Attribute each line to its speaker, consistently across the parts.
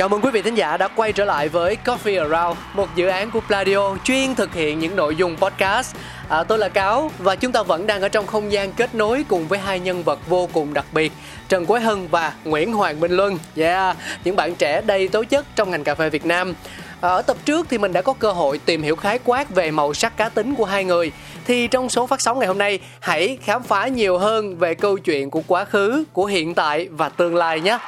Speaker 1: Chào mừng quý vị thính giả đã quay trở lại với Coffee Around, một dự án của Pladio chuyên thực hiện những nội dung podcast. À, tôi là Cáo và chúng ta vẫn đang ở trong không gian kết nối cùng với hai nhân vật vô cùng đặc biệt Trần Quế Hân và Nguyễn Hoàng Minh Luân. Yeah, những bạn trẻ đầy tố chất trong ngành cà phê Việt Nam. À, ở tập trước thì mình đã có cơ hội tìm hiểu khái quát về màu sắc cá tính của hai người. Thì trong số phát sóng ngày hôm nay, hãy khám phá nhiều hơn về câu chuyện của quá khứ, của hiện tại và tương lai nhé.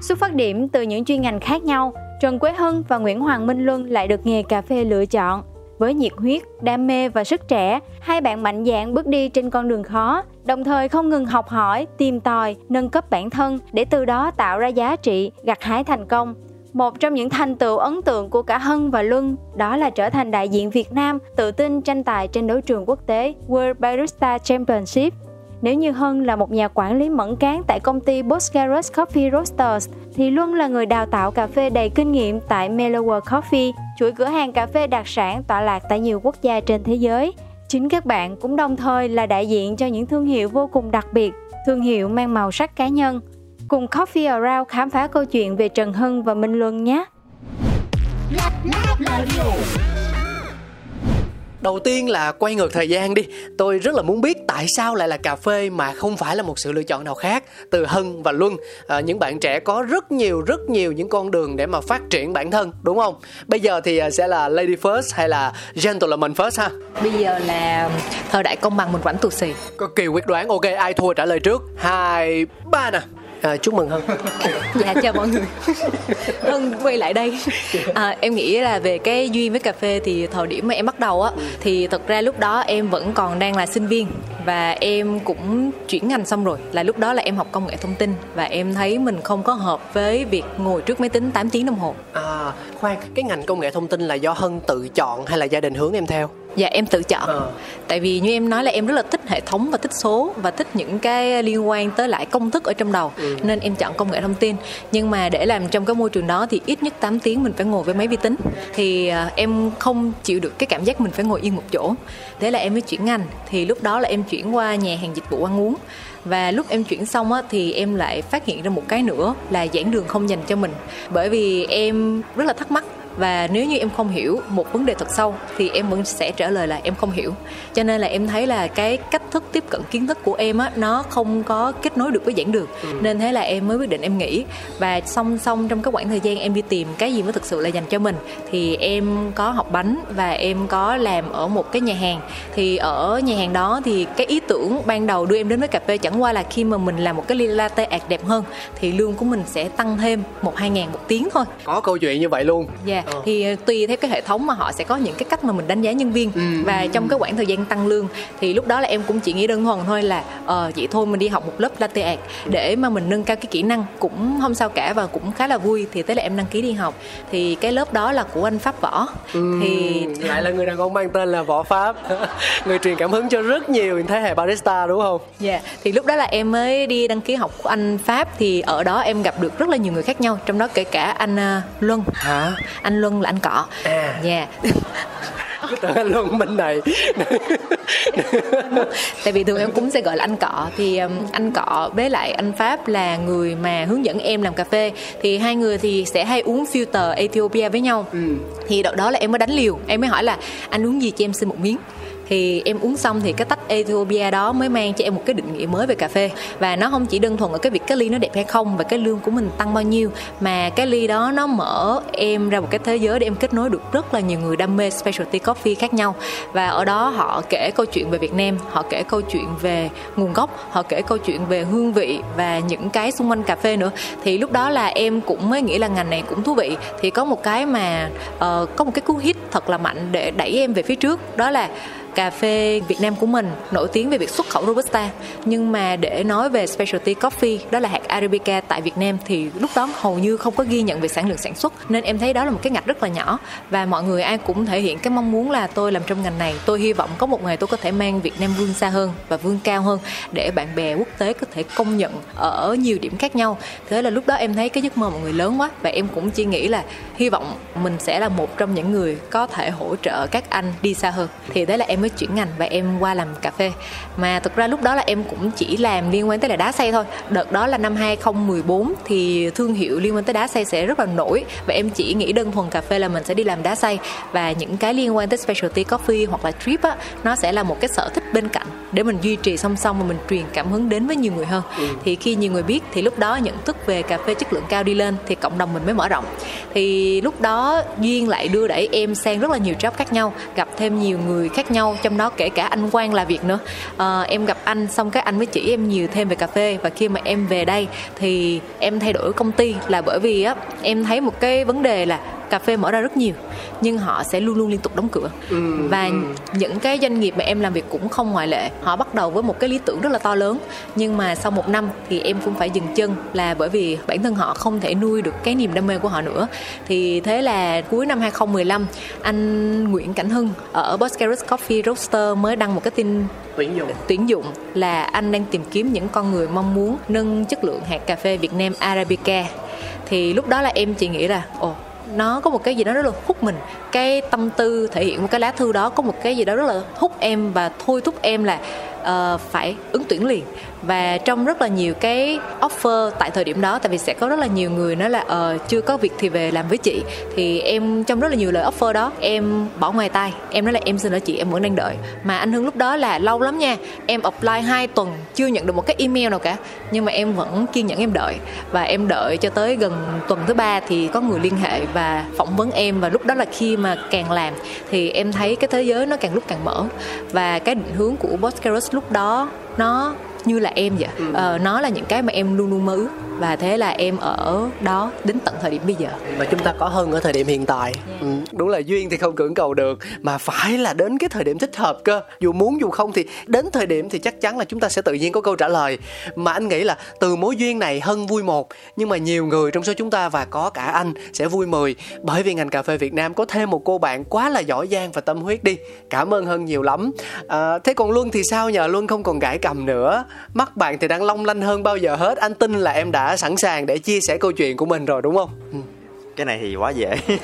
Speaker 2: Xuất phát điểm từ những chuyên ngành khác nhau, Trần Quế Hân và Nguyễn Hoàng Minh Luân lại được nghề cà phê lựa chọn. Với nhiệt huyết, đam mê và sức trẻ, hai bạn mạnh dạn bước đi trên con đường khó, đồng thời không ngừng học hỏi, tìm tòi, nâng cấp bản thân để từ đó tạo ra giá trị, gặt hái thành công. Một trong những thành tựu ấn tượng của cả Hân và Luân đó là trở thành đại diện Việt Nam tự tin tranh tài trên đấu trường quốc tế World Barista Championship nếu như Hân là một nhà quản lý mẫn cán tại công ty Boscaros Coffee Roasters, thì Luân là người đào tạo cà phê đầy kinh nghiệm tại Mellower Coffee, chuỗi cửa hàng cà phê đặc sản tọa lạc tại nhiều quốc gia trên thế giới. Chính các bạn cũng đồng thời là đại diện cho những thương hiệu vô cùng đặc biệt, thương hiệu mang màu sắc cá nhân. Cùng Coffee Around khám phá câu chuyện về Trần Hân và Minh Luân nhé!
Speaker 1: Đầu tiên là quay ngược thời gian đi. Tôi rất là muốn biết tại sao lại là cà phê mà không phải là một sự lựa chọn nào khác Từ Hân và Luân. À, Những bạn trẻ có rất nhiều rất nhiều những con đường để mà phát triển bản thân đúng không? Bây giờ thì à, sẽ là Lady First hay là Gentleman First ha?
Speaker 3: Bây giờ là thời đại công bằng mình quảnh tụt xì.
Speaker 1: Có kỳ quyết đoán. Ok ai thua trả lời trước? Hai ba nè à, Chúc mừng Hân.
Speaker 3: Dạ chào mọi người. Hân quay lại đây. À, Em nghĩ là về cái duyên với cà phê thì thời điểm mà em bắt đầu á Thì thật ra lúc đó em vẫn còn đang là sinh viên Và em cũng chuyển ngành xong rồi. Là lúc đó là em học công nghệ thông tin Và em thấy mình không có hợp với việc ngồi trước máy tính 8 tiếng đồng hồ.
Speaker 1: À khoan cái ngành công nghệ thông tin là do Hân tự chọn hay là gia đình hướng em theo?
Speaker 3: Dạ em tự chọn.
Speaker 1: Ờ.
Speaker 3: Tại vì như em nói là em rất là thích hệ thống và thích số Và thích những cái liên quan tới lại công thức ở trong đầu Nên em chọn công nghệ thông tin. Nhưng mà để làm trong cái môi trường đó Thì ít nhất 8 tiếng mình phải ngồi với máy vi tính. Thì à, em không chịu được cái cảm giác mình phải ngồi yên một chỗ. Thế là em mới chuyển ngành. Thì lúc đó là em chuyển qua nhà hàng dịch vụ ăn uống. Và lúc em chuyển xong á, thì em lại phát hiện ra một cái nữa là giảng đường không dành cho mình. Bởi vì em rất là thắc mắc và nếu như em không hiểu một vấn đề thật sâu thì em vẫn sẽ trả lời là em không hiểu. Cho nên là em thấy là cái cách thức tiếp cận kiến thức của em á nó không có kết nối được với giảng đường. Nên thế là em mới quyết định em nghỉ. Và song song trong cái khoảng thời gian em đi tìm cái gì mới thực sự là dành cho mình thì em có học bánh và em có làm ở một cái nhà hàng. Thì ở nhà hàng đó thì cái ý tưởng ban đầu đưa em đến với cà phê chẳng qua là khi mà mình làm một cái ly latte art đẹp hơn thì lương của mình sẽ tăng thêm một hai ngàn một tiếng thôi.
Speaker 1: Có câu chuyện như vậy luôn.
Speaker 3: Dạ,
Speaker 1: Ờ.
Speaker 3: thì uh, tùy theo cái hệ thống mà họ sẽ có những cái cách mà mình đánh giá nhân viên.
Speaker 1: Ừ,
Speaker 3: và trong cái khoảng thời gian tăng lương thì lúc đó là em cũng chỉ nghĩ đơn thuần thôi là ờ vậy thôi mình đi học một lớp latte art. Để mà mình nâng cao cái kỹ năng cũng không sao cả và cũng khá là vui thì thế là em đăng ký đi học. Thì cái lớp đó là của anh Pháp Võ. Thì
Speaker 1: lại là người đàn ông mang tên là Võ Pháp. Người truyền cảm hứng cho rất nhiều thế hệ barista đúng không?
Speaker 3: Dạ, thì lúc đó là em mới đi đăng ký học của anh Pháp thì ở đó em gặp được rất là nhiều người khác nhau, trong đó kể cả anh ờ, Luân.
Speaker 1: hả?
Speaker 3: Anh Luân là anh cọ.
Speaker 1: À.
Speaker 3: Dạ.
Speaker 1: cứ tưởng anh luôn bên này
Speaker 3: Tại vì thường em cũng sẽ gọi là anh cọ thì um, anh cọ với lại anh Pháp là người mà hướng dẫn em làm cà phê thì hai người thì sẽ hay uống filter Ethiopia với nhau. Thì đợt đó là em mới đánh liều, em mới hỏi là anh uống gì cho em xin một miếng thì em uống xong thì cái tách Ethiopia đó mới mang cho em một cái định nghĩa mới về cà phê. Và nó không chỉ đơn thuần ở cái việc cái ly nó đẹp hay không và cái lương của mình tăng bao nhiêu mà cái ly đó nó mở em ra một cái thế giới để em kết nối được rất là nhiều người đam mê specialty coffee khác nhau. Và ở đó họ kể câu chuyện về Việt Nam họ kể câu chuyện về nguồn gốc họ kể câu chuyện về hương vị và những cái xung quanh cà phê nữa. Thì lúc đó là em cũng mới nghĩ là ngành này cũng thú vị. Thì có một cái mà uh, có một cái cú hit thật là mạnh để đẩy em về phía trước. Đó là cà phê Việt Nam của mình nổi tiếng về việc xuất khẩu robusta. Nhưng mà để nói về specialty coffee, đó là hạt arabica tại Việt Nam, thì lúc đó hầu như không có ghi nhận về sản lượng sản xuất. Nên em thấy đó là một cái ngạch rất là nhỏ. Và mọi người ai cũng thể hiện cái mong muốn là tôi làm trong ngành này. Tôi hy vọng có một ngày tôi có thể mang Việt Nam vươn xa hơn và vươn cao hơn để bạn bè quốc tế có thể công nhận ở nhiều điểm khác nhau. Thế là lúc đó em thấy cái giấc mơ mọi người lớn quá. Và em cũng chỉ nghĩ là hy vọng mình sẽ là một trong những người có thể hỗ trợ các anh đi xa hơn. Thì đấy là em mới chuyển ngành và em qua làm cà phê. Mà thực ra lúc đó là em cũng chỉ làm liên quan tới là đá xay thôi. Đợt đó là năm 2014 thì thương hiệu liên quan tới đá xay sẽ rất là nổi và em chỉ nghĩ đơn thuần cà phê là mình sẽ đi làm đá xay. Và những cái liên quan tới specialty coffee hoặc là trip á nó sẽ là một cái sở thích bên cạnh để mình duy trì song song và mình truyền cảm hứng đến với nhiều người hơn. Ừ. thì khi nhiều người biết thì lúc đó nhận thức về cà phê chất lượng cao đi lên thì cộng đồng mình mới mở rộng. Thì lúc đó duyên lại đưa đẩy em sang rất là nhiều job khác nhau gặp thêm nhiều người khác nhau trong đó kể cả anh Quang là việc nữa. À, em gặp anh xong cái anh mới chỉ em nhiều thêm về cà phê. Và khi mà em về đây thì em thay đổi công ty là bởi vì á em thấy một cái vấn đề là cà phê mở ra rất nhiều nhưng họ sẽ luôn luôn liên tục đóng cửa. Ừ, và ừ. những cái doanh nghiệp mà em làm việc cũng không ngoại lệ. Họ bắt đầu với một cái lý tưởng rất là to lớn nhưng mà sau một năm thì em cũng phải dừng chân là bởi vì bản thân họ không thể nuôi được cái niềm đam mê của họ nữa. Thì thế là cuối năm 2015 anh Nguyễn Cảnh Hưng ở Boscaris Coffee Roaster mới đăng một cái tin
Speaker 1: tuyển dụng.
Speaker 3: tuyển dụng là anh đang tìm kiếm những con người mong muốn nâng chất lượng hạt cà phê Việt Nam Arabica. Thì lúc đó là em chỉ nghĩ là ồ nó có một cái gì đó rất là hút mình. Cái tâm tư thể hiện một cái lá thư đó có một cái gì đó rất là hút em và thôi thúc em là uh, phải ứng tuyển liền. Và trong rất là nhiều cái offer tại thời điểm đó tại vì sẽ có rất là nhiều người nói là ờ chưa có việc thì về làm với chị thì em trong rất là nhiều lời offer đó em bỏ ngoài tay. Em nói là em xin lỗi chị em vẫn đang đợi. Mà anh Hưng lúc đó là lâu lắm nha em apply 2 tuần chưa nhận được một cái email nào cả nhưng mà em vẫn kiên nhẫn em đợi. Và em đợi cho tới gần tuần thứ ba thì có người liên hệ và phỏng vấn em và lúc đó là khi mà càng làm thì em thấy cái thế giới nó càng lúc càng mở. Và cái định hướng của Boscaros lúc đó nó như là em vậy. Ừ. ờ, nó là những cái mà em luôn luôn mơ ước. Và thế là em ở đó đến tận thời điểm bây giờ.
Speaker 1: Mà chúng ta có hơn ở thời điểm hiện tại. Yeah. ừ, đúng là duyên thì không cưỡng cầu được mà phải là đến cái thời điểm thích hợp cơ. Dù muốn dù không thì đến thời điểm thì chắc chắn là chúng ta sẽ tự nhiên có câu trả lời. Mà anh nghĩ là từ mối duyên này hân vui một nhưng mà nhiều người trong số chúng ta và có cả anh sẽ vui mười. Bởi vì ngành cà phê Việt Nam có thêm một cô bạn quá là giỏi giang và tâm huyết đi. Cảm ơn hân nhiều lắm. À, thế còn luân thì sao nhờ? Luân không còn gãi cầm nữa mắt bạn thì đang long lanh hơn bao giờ hết. Anh tin là em đã sẵn sàng để chia sẻ câu chuyện của mình rồi đúng không? Ừ.
Speaker 4: cái này thì quá dễ.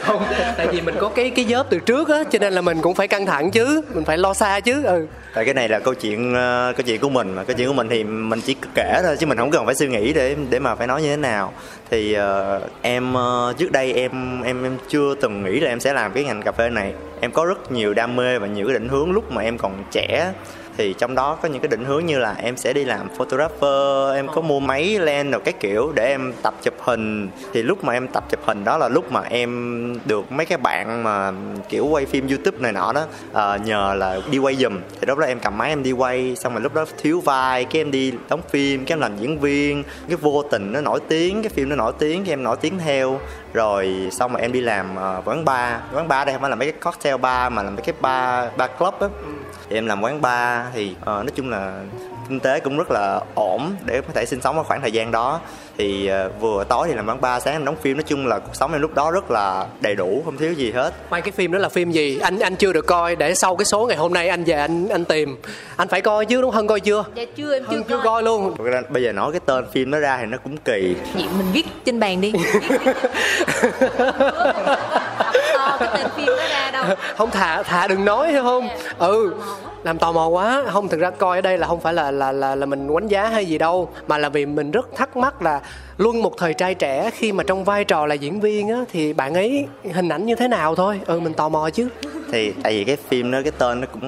Speaker 1: Không tại vì mình có cái cái dớp từ trước á cho nên là mình cũng phải căng thẳng chứ. Mình phải lo xa chứ ừ.
Speaker 4: Tại cái này là câu chuyện uh, câu chuyện của mình mà. Câu chuyện của mình thì mình chỉ kể thôi chứ mình không cần phải suy nghĩ để để mà phải nói như thế nào. Thì uh, em uh, trước đây em em em chưa từng nghĩ là em sẽ làm cái ngành cà phê này. Em có rất nhiều đam mê và nhiều cái định hướng lúc mà em còn trẻ thì trong đó có những cái định hướng như là em sẽ đi làm photographer em có mua máy lens rồi các kiểu để em tập chụp hình. Thì lúc mà em tập chụp hình đó là lúc mà em được mấy cái bạn mà kiểu quay phim youtube này nọ đó uh, nhờ là đi quay giùm. Thì lúc đó em cầm máy em đi quay xong rồi lúc đó thiếu vai cái em đi đóng phim cái em làm diễn viên cái vô tình nó nổi tiếng cái phim nó nổi tiếng cái em nổi tiếng theo rồi xong mà em đi làm uh, quán bar. Quán bar đây không phải là mấy cái cocktail bar mà là mấy cái bar bar club á. Thì em làm quán bar thì uh, nói chung là kinh tế cũng rất là ổn để có thể sinh sống ở khoảng thời gian đó thì uh, vừa tối thì làm quán bar sáng em đóng phim nói chung là cuộc sống em lúc đó rất là đầy đủ không thiếu gì hết
Speaker 1: quay cái phim đó là phim gì anh anh chưa được coi để sau cái số ngày hôm nay anh về anh anh tìm anh phải coi chứ đúng không coi chưa
Speaker 3: dạ chưa em chưa,
Speaker 1: chưa coi. coi luôn
Speaker 4: bây giờ nói cái tên phim nó ra thì nó cũng kỳ
Speaker 3: Vậy mình viết trên bàn đi cái tên phim nó ra đâu
Speaker 1: không thả thả đừng nói hiểu không dạ. ừ làm tò mò quá. Không thực ra coi ở đây là không phải là là là là mình đánh giá hay gì đâu mà là vì mình rất thắc mắc là luôn một thời trai trẻ khi mà trong vai trò là diễn viên á thì bạn ấy hình ảnh như thế nào thôi? Ừ mình tò mò chứ.
Speaker 4: Thì tại vì cái phim đó cái tên nó cũng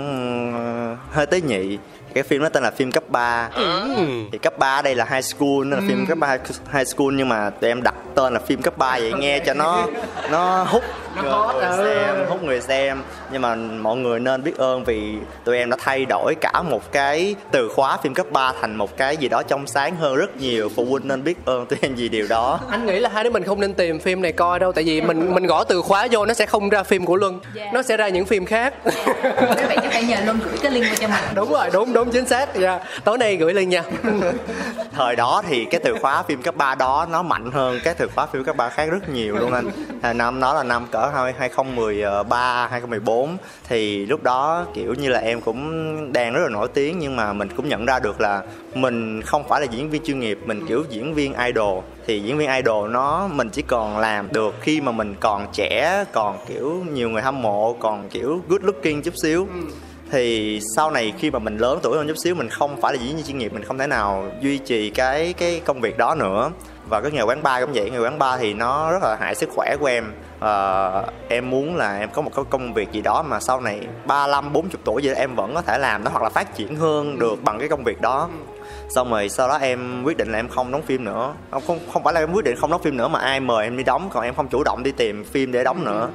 Speaker 4: ờ, hơi tế nhị. Cái phim đó tên là phim cấp 3 thì cấp 3 ở đây là high school nó là phim cấp 3 high school nhưng mà tụi em đặt tên là phim cấp 3 vậy nghe cho nó nó hút
Speaker 1: hot,
Speaker 4: người
Speaker 1: ừ.
Speaker 4: xem hút người xem nhưng mà mọi người nên biết ơn vì tụi em đã thay đổi cả một cái từ khóa phim cấp 3 thành một cái gì đó trong sáng hơn rất nhiều. Phụ huynh nên biết ơn tụi em vì điều đó.
Speaker 1: Anh nghĩ là hai đứa mình không nên tìm phim này coi đâu tại vì mình mình gõ từ khóa vô nó sẽ không ra phim của luân. Nó sẽ ra những phim khác.
Speaker 3: Các bạn phải nhờ luôn gửi cái link qua cho mình.
Speaker 1: Đúng rồi đúng đúng chính xác. Dạ. Tối nay gửi lên nha.
Speaker 4: Thời đó thì cái từ khóa phim cấp 3 đó nó mạnh hơn các từ khóa phim cấp 3 khác rất nhiều luôn anh. Năm đó là năm cỡ 2013 2014 thì lúc đó, kiểu như là, em cũng đang rất là nổi tiếng, nhưng mà mình cũng nhận ra được là mình không phải là diễn viên chuyên nghiệp, mình kiểu diễn viên idol. Thì diễn viên idol nó, mình chỉ còn làm được khi mà mình còn trẻ, còn kiểu nhiều người hâm mộ, còn kiểu good looking chút xíu. Ừ thì sau này khi mà mình lớn tuổi hơn chút xíu mình không phải là diễn viên chuyên nghiệp mình không thể nào duy trì cái cái công việc đó nữa. Và cái nghề quán bar cũng vậy nghề quán bar thì nó rất là hại sức khỏe của em. Ờ, em muốn là em có một cái công việc gì đó mà sau này 35 40 tuổi vậy em vẫn có thể làm nó hoặc là phát triển hơn được bằng cái công việc đó. Xong rồi sau đó em quyết định là em không đóng phim nữa. Không không không phải là em quyết định không đóng phim nữa mà ai mời em đi đóng còn em không chủ động đi tìm phim để đóng nữa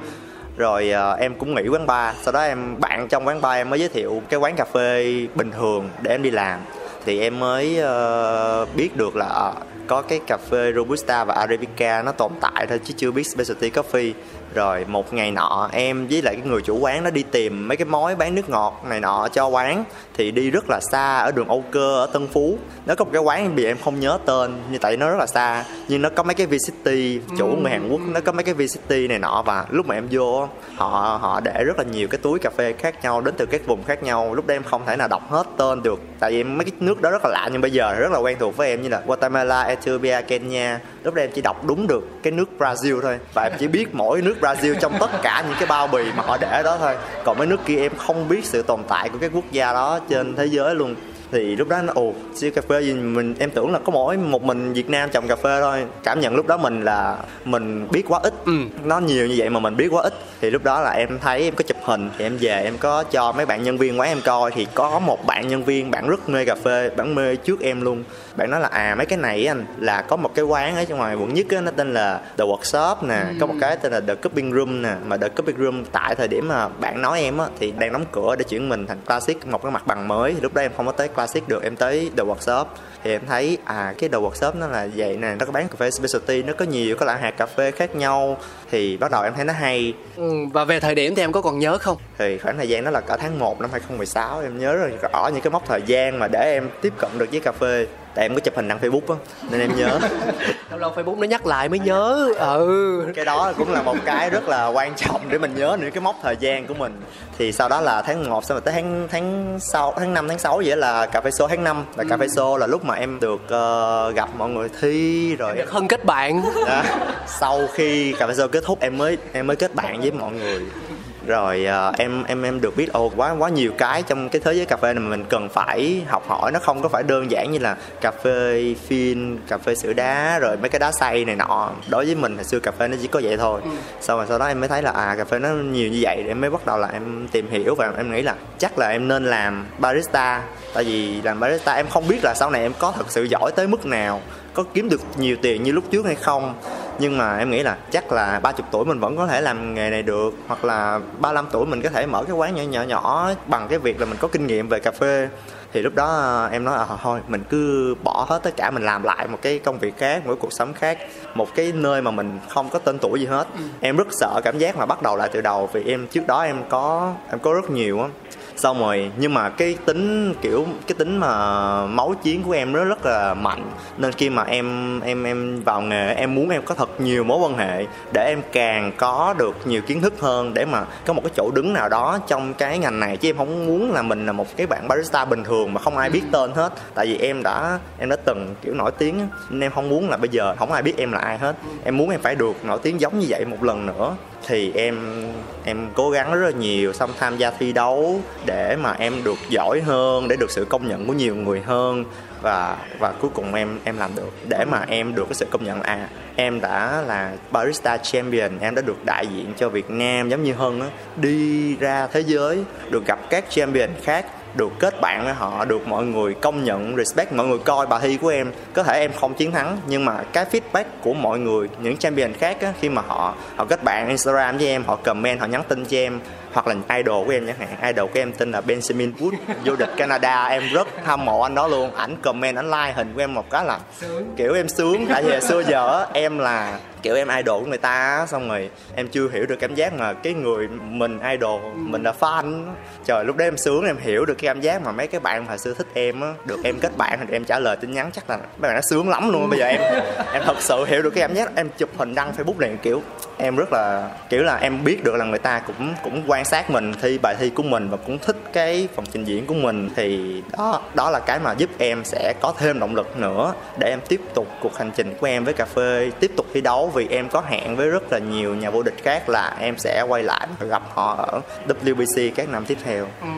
Speaker 4: rồi uh, em cũng nghỉ quán bar. Sau đó em bạn trong quán bar em mới giới thiệu cái quán cà phê bình thường để em đi làm. Thì em mới uh, biết được là ờ, có cái cà phê robusta và arabica nó tồn tại thôi chứ chưa biết specialty coffee. Rồi một ngày nọ em với lại cái người chủ quán nó đi tìm mấy cái mối bán nước ngọt này nọ cho quán thì đi rất là xa ở đường Âu Cơ ở Tân Phú. Nó có một cái quán vì em không nhớ tên như tại nó rất là xa. Nhưng nó có mấy cái V-City chủ người Hàn Quốc nó có mấy cái V-City này nọ và lúc mà em vô họ họ để rất là nhiều cái túi cà phê khác nhau đến từ các vùng khác nhau. Lúc đó em không thể nào đọc hết tên được tại vì mấy cái nước đó rất là lạ nhưng bây giờ rất là quen thuộc với em như là Guatemala, Ethiopia, Kenya. Lúc đó em chỉ đọc đúng được cái nước Brazil thôi. Và em chỉ biết mỗi nước Brazil trong tất cả những cái bao bì mà họ để đó thôi. Còn mấy nước kia em không biết sự tồn tại của cái quốc gia đó trên thế giới luôn. Thì lúc đó nó ồ siêu cà phê gì mình em tưởng là có mỗi một mình Việt Nam trồng cà phê thôi. Cảm nhận lúc đó mình là mình biết quá ít. Nó nhiều như vậy mà mình biết quá ít. Thì lúc đó là em thấy em có chụp hình thì em về em có cho mấy bạn nhân viên quán em coi. Thì có một bạn nhân viên bạn rất mê cà phê bạn mê trước em luôn bạn nói là à mấy cái này anh là có một cái quán ở trong ngoài quận nhất á nó tên là The Workshop nè có một cái tên là The Cupping Room nè. Mà The Cupping Room tại thời điểm mà bạn nói em á thì đang đóng cửa để chuyển mình thành Classic một cái mặt bằng mới. Thì lúc đó em không có tới Classic được em tới The Workshop. Thì em thấy à cái The Workshop nó là vậy nè nó có bán cà phê specialty nó có nhiều cái loại hạt cà phê khác nhau. Thì bắt đầu em thấy nó hay.
Speaker 1: Ừ, và về thời điểm thì em có còn nhớ không?
Speaker 4: Thì khoảng thời gian đó là cả tháng 1 năm 2016 em nhớ rất rõ những cái mốc thời gian mà để em tiếp cận được với cà phê tại em có chụp hình đăng Facebook á nên em nhớ.
Speaker 1: Lâu lâu facebook nó nhắc lại mới nhớ. Ừ.
Speaker 4: Cái đó cũng là một cái rất là quan trọng để mình nhớ những cái mốc thời gian của mình. Thì sau đó là tháng 1 sau rồi tới tháng tháng sau tháng 5 tháng 6 vậy là cà phê show tháng 5 là cà phê show là lúc mà em được ờ, gặp mọi người thi rồi
Speaker 1: được hân kết bạn.
Speaker 4: Đó. sau khi cà phê show kết thúc em mới em mới kết bạn với mọi người rồi ờ, em em em được biết ồ quá quá nhiều cái trong cái thế giới cà phê này mà mình cần phải học hỏi. Nó không có phải đơn giản như là cà phê phin cà phê sữa đá rồi mấy cái đá xay này nọ. Đối với mình hồi xưa cà phê nó chỉ có vậy thôi. Sau rồi sau đó em mới thấy là à cà phê nó nhiều như vậy em mới bắt đầu là em tìm hiểu và em nghĩ là chắc là em nên làm barista. Tại vì làm barista em không biết là sau này em có thật sự giỏi tới mức nào có kiếm được nhiều tiền như lúc trước hay không nhưng mà em nghĩ là chắc là 30 tuổi mình vẫn có thể làm nghề này được hoặc là 35 tuổi mình có thể mở cái quán nhỏ nhỏ nhỏ bằng cái việc là mình có kinh nghiệm về cà phê. Thì lúc đó à, em nói à, thôi mình cứ bỏ hết tất cả mình làm lại một cái công việc khác một cái cuộc sống khác một cái nơi mà mình không có tên tuổi gì hết. Em rất sợ cảm giác mà bắt đầu lại từ đầu vì em trước đó em có em có rất nhiều á. Xong rồi nhưng mà cái tính kiểu cái tính mà máu chiến của em nó rất là mạnh. Nên khi mà em em em vào nghề em muốn em có thật nhiều mối quan hệ để em càng có được nhiều kiến thức hơn để mà có một cái chỗ đứng nào đó trong cái ngành này. Chứ em không muốn là mình là một cái bạn barista bình thường mà không ai biết tên hết. Tại vì em đã em đã từng kiểu nổi tiếng nên em không muốn là bây giờ không ai biết em là ai hết. Em muốn em phải được nổi tiếng giống như vậy một lần nữa. Thì em em cố gắng rất là nhiều xong tham gia thi đấu để mà em được giỏi hơn để được sự công nhận của nhiều người hơn và và cuối cùng em em làm được. Để mà em được cái sự công nhận là à em đã là barista champion em đã được đại diện cho Việt Nam giống như hơn á đi ra thế giới được gặp các champion khác được kết bạn với họ được mọi người công nhận respect mọi người coi bài thi của em. Có thể em không chiến thắng nhưng mà cái feedback của mọi người những champion khác á, khi mà họ họ kết bạn Instagram với em họ comment họ nhắn tin cho em hoặc là idol của em chẳng hạn. Idol của em tên là Benjamin Wood, vô địch Canada. Em rất hâm mộ anh đó luôn. Ảnh comment, ảnh like hình của em một cái là kiểu em sướng. Tại vì xưa giờ em là kiểu em idol của người ta xong rồi em chưa hiểu được cảm giác mà cái người mình idol, mình là fan trời, lúc đó em sướng, em hiểu được cái cảm giác mà mấy cái bạn hồi xưa thích em á, được em kết bạn thì em trả lời tin nhắn chắc là mấy bạn nó sướng lắm luôn bây giờ em em thật sự hiểu được cái cảm giác, em chụp hình đăng facebook này, kiểu, em rất là, kiểu là em biết được là người ta cũng cũng quan sát mình, thi bài thi của mình và cũng thích cái phần trình diễn của mình. Thì đó đó là cái mà giúp em sẽ có thêm động lực nữa để em tiếp tục cuộc hành trình của em với cà phê, tiếp tục thi đấu vì em có hẹn với rất là nhiều nhà vô địch khác là em sẽ quay lại và gặp họ ở WBC các năm tiếp theo.
Speaker 1: Ừ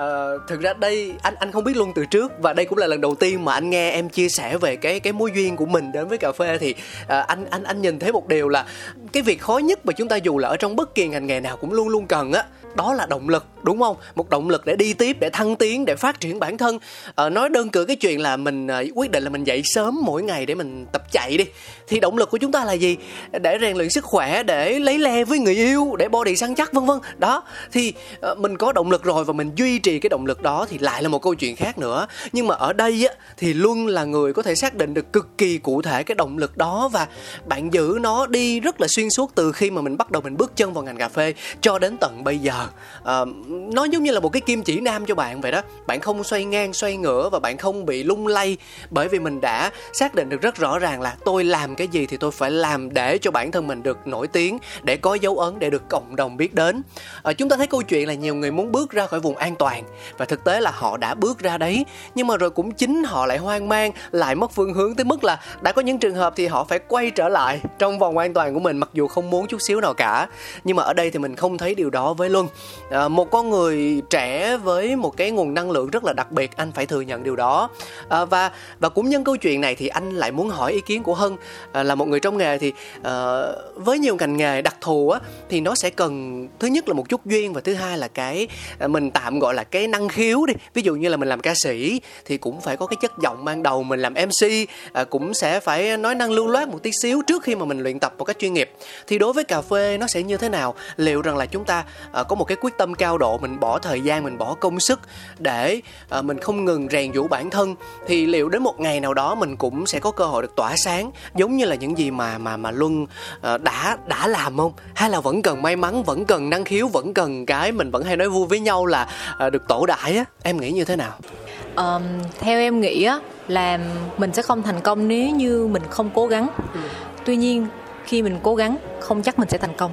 Speaker 1: uh, thực ra đây anh anh không biết luôn từ trước và đây cũng là lần đầu tiên mà anh nghe em chia sẻ về cái cái mối duyên của mình đến với cà phê thì uh, anh anh anh nhìn thấy một điều là cái việc khó nhất mà chúng ta dù là ở trong bất kỳ ngành nghề nào cũng luôn luôn cần á đó là động lực đúng không? Một động lực để đi tiếp để thăng tiến để phát triển bản thân. À, nói đơn cử cái chuyện là mình à, quyết định là mình dậy sớm mỗi ngày để mình tập chạy đi thì động lực của chúng ta là gì? Để rèn luyện sức khỏe để lấy le với người yêu để body săn chắc vân vân. Đó thì à, mình có động lực rồi và mình duy trì cái động lực đó thì lại là một câu chuyện khác nữa. Nhưng mà ở đây á thì luân là người có thể xác định được cực kỳ cụ thể cái động lực đó và bạn giữ nó đi rất là xuyên suốt từ khi mà mình bắt đầu mình bước chân vào ngành cà phê cho đến tận bây giờ. À, nó giống như là một cái kim chỉ nam cho bạn vậy đó. Bạn không xoay ngang xoay ngửa và bạn không bị lung lay bởi vì mình đã xác định được rất rõ ràng là tôi làm cái gì thì tôi phải làm để cho bản thân mình được nổi tiếng để có dấu ấn để được cộng đồng biết đến. À, chúng ta thấy câu chuyện là nhiều người muốn bước ra khỏi vùng an toàn và thực tế là họ đã bước ra đấy nhưng mà rồi cũng chính họ lại hoang mang lại mất phương hướng tới mức là đã có những trường hợp thì họ phải quay trở lại trong vòng an toàn của mình mặc dù không muốn chút xíu nào cả. Nhưng mà ở đây thì mình không thấy điều đó với luân. À, một con người trẻ với một cái nguồn năng lượng rất là đặc biệt anh phải thừa nhận điều đó. À, và và cũng nhân câu chuyện này thì anh lại muốn hỏi ý kiến của hân. À, là một người trong nghề thì à, với nhiều ngành nghề đặc thù á thì nó sẽ cần thứ nhất là một chút duyên và thứ hai là cái à, mình tạm gọi là cái năng khiếu đi. Ví dụ như là mình làm ca sĩ thì cũng phải có cái chất giọng ban đầu mình làm mc à, cũng sẽ phải nói năng lưu loát một tí xíu trước khi mà mình luyện tập một cách chuyên nghiệp. Thì đối với cà phê nó sẽ như thế nào? Liệu rằng là chúng ta à, có một cái quyết tâm cao độ mình bỏ thời gian mình bỏ công sức để à, mình không ngừng rèn giũa bản thân thì liệu đến một ngày nào đó mình cũng sẽ có cơ hội được tỏa sáng giống như là những gì mà mà mà luân à, đã đã làm không? Hay là vẫn cần may mắn vẫn cần năng khiếu vẫn cần cái mình vẫn hay nói vui với nhau là à, được tổ đại á em nghĩ như thế nào?
Speaker 3: Ờm, theo em nghĩ á là mình sẽ không thành công nếu như mình không cố gắng. Tuy nhiên khi mình cố gắng không chắc mình sẽ thành công.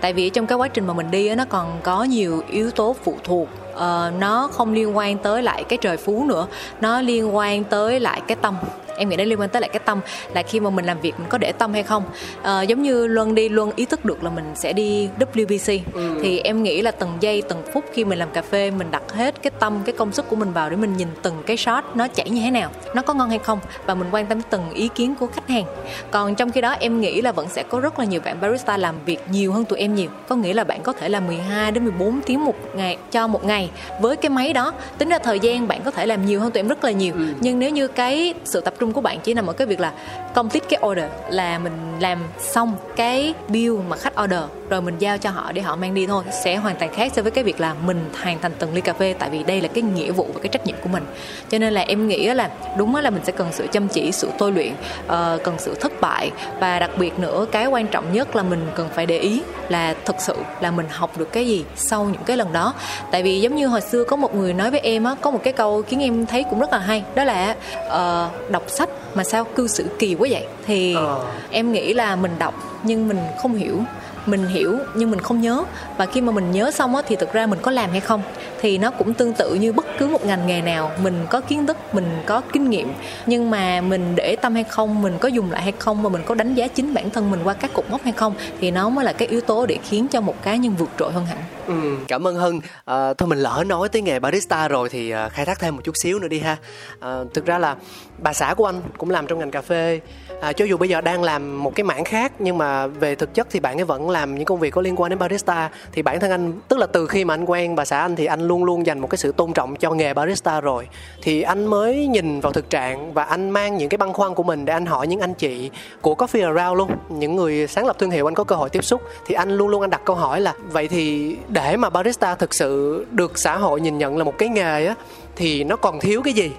Speaker 3: Tại vì trong cái quá trình mà mình đi nó còn có nhiều yếu tố phụ thuộc. Ờ, nó không liên quan tới lại cái trời phú nữa. Nó liên quan tới lại cái tâm. Em nghĩ nó liên quan tới lại cái tâm là khi mà mình làm việc mình có để tâm hay không. Ờ, giống như luân đi luân ý thức được là mình sẽ đi WBC thì em nghĩ là từng giây từng phút khi mình làm cà phê mình đặt hết cái tâm cái công sức của mình vào để mình nhìn từng cái shot nó chảy như thế nào nó có ngon hay không và mình quan tâm tới từng ý kiến của khách hàng. Còn trong khi đó em nghĩ là vẫn sẽ có rất là nhiều bạn barista làm việc nhiều hơn tụi em nhiều. Có nghĩa là bạn có thể làm 12 đến 14 tiếng một ngày cho một ngày. Với cái máy đó tính ra thời gian bạn có thể làm nhiều hơn tụi em rất là nhiều. Nhưng nếu như cái sự tập trung của bạn chỉ nằm ở cái việc là complete cái order là mình làm xong cái bill mà khách order rồi mình giao cho họ để họ mang đi thôi sẽ hoàn toàn khác so với cái việc là mình hoàn thành từng ly cà phê. Tại vì đây là cái nghĩa vụ và cái trách nhiệm của mình. Cho nên là em nghĩ là đúng là mình sẽ cần sự chăm chỉ sự tôi luyện ờ, cần sự thất bại. Và đặc biệt nữa cái quan trọng nhất là mình cần phải để ý là thực sự là mình học được cái gì sau những cái lần đó. Tại vì giống như hồi xưa có một người nói với em á có một cái câu khiến em thấy cũng rất là hay đó là ờ, đọc sách mà sao cư xử kỳ quá vậy? Thì
Speaker 1: Ờ.
Speaker 3: em nghĩ là mình đọc nhưng mình không hiểu mình hiểu nhưng mình không nhớ và khi mà mình nhớ xong á thì thực ra mình có làm hay không thì nó cũng tương tự như bất cứ một ngành nghề nào mình có kiến thức mình có kinh nghiệm nhưng mà mình để tâm hay không mình có dùng lại hay không và mình có đánh giá chính bản thân mình qua các cột mốc hay không thì nó mới là cái yếu tố để khiến cho một cá nhân vượt trội hơn hẳn
Speaker 1: Ừ, cảm ơn Hân. À, thôi mình lỡ nói tới nghề barista rồi thì à, khai thác thêm một chút xíu nữa đi ha. À, thực ra là bà xã của anh cũng làm trong ngành cà phê. À, cho dù bây giờ đang làm một cái mảng khác nhưng mà về thực chất thì bạn ấy vẫn làm những công việc có liên quan đến barista. Thì bản thân anh tức là từ khi mà anh quen bà xã anh thì anh luôn luôn dành một cái sự tôn trọng cho nghề barista rồi. Thì anh mới nhìn vào thực trạng và anh mang những cái băn khoăn của mình để anh hỏi những anh chị của Coffee Around luôn, những người sáng lập thương hiệu anh có cơ hội tiếp xúc thì anh luôn luôn anh đặt câu hỏi là vậy thì để mà barista thực sự được xã hội nhìn nhận là một cái nghề á thì nó còn thiếu cái gì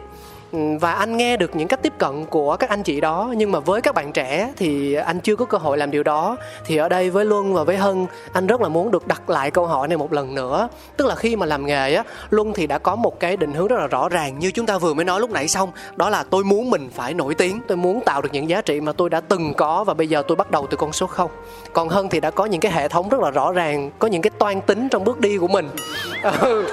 Speaker 1: Ừ, và anh nghe được những cách tiếp cận của các anh chị đó nhưng mà với các bạn trẻ thì anh chưa có cơ hội làm điều đó. Thì ở đây với luân và với hân anh rất là muốn được đặt lại câu hỏi này một lần nữa. Tức là khi mà làm nghề á luân thì đã có một cái định hướng rất là rõ ràng như chúng ta vừa mới nói lúc nãy xong. Đó là tôi muốn mình phải nổi tiếng tôi muốn tạo được những giá trị mà tôi đã từng có và bây giờ tôi bắt đầu từ con số không. Còn hân thì đã có những cái hệ thống rất là rõ ràng có những cái toan tính trong bước đi của mình. Ừ,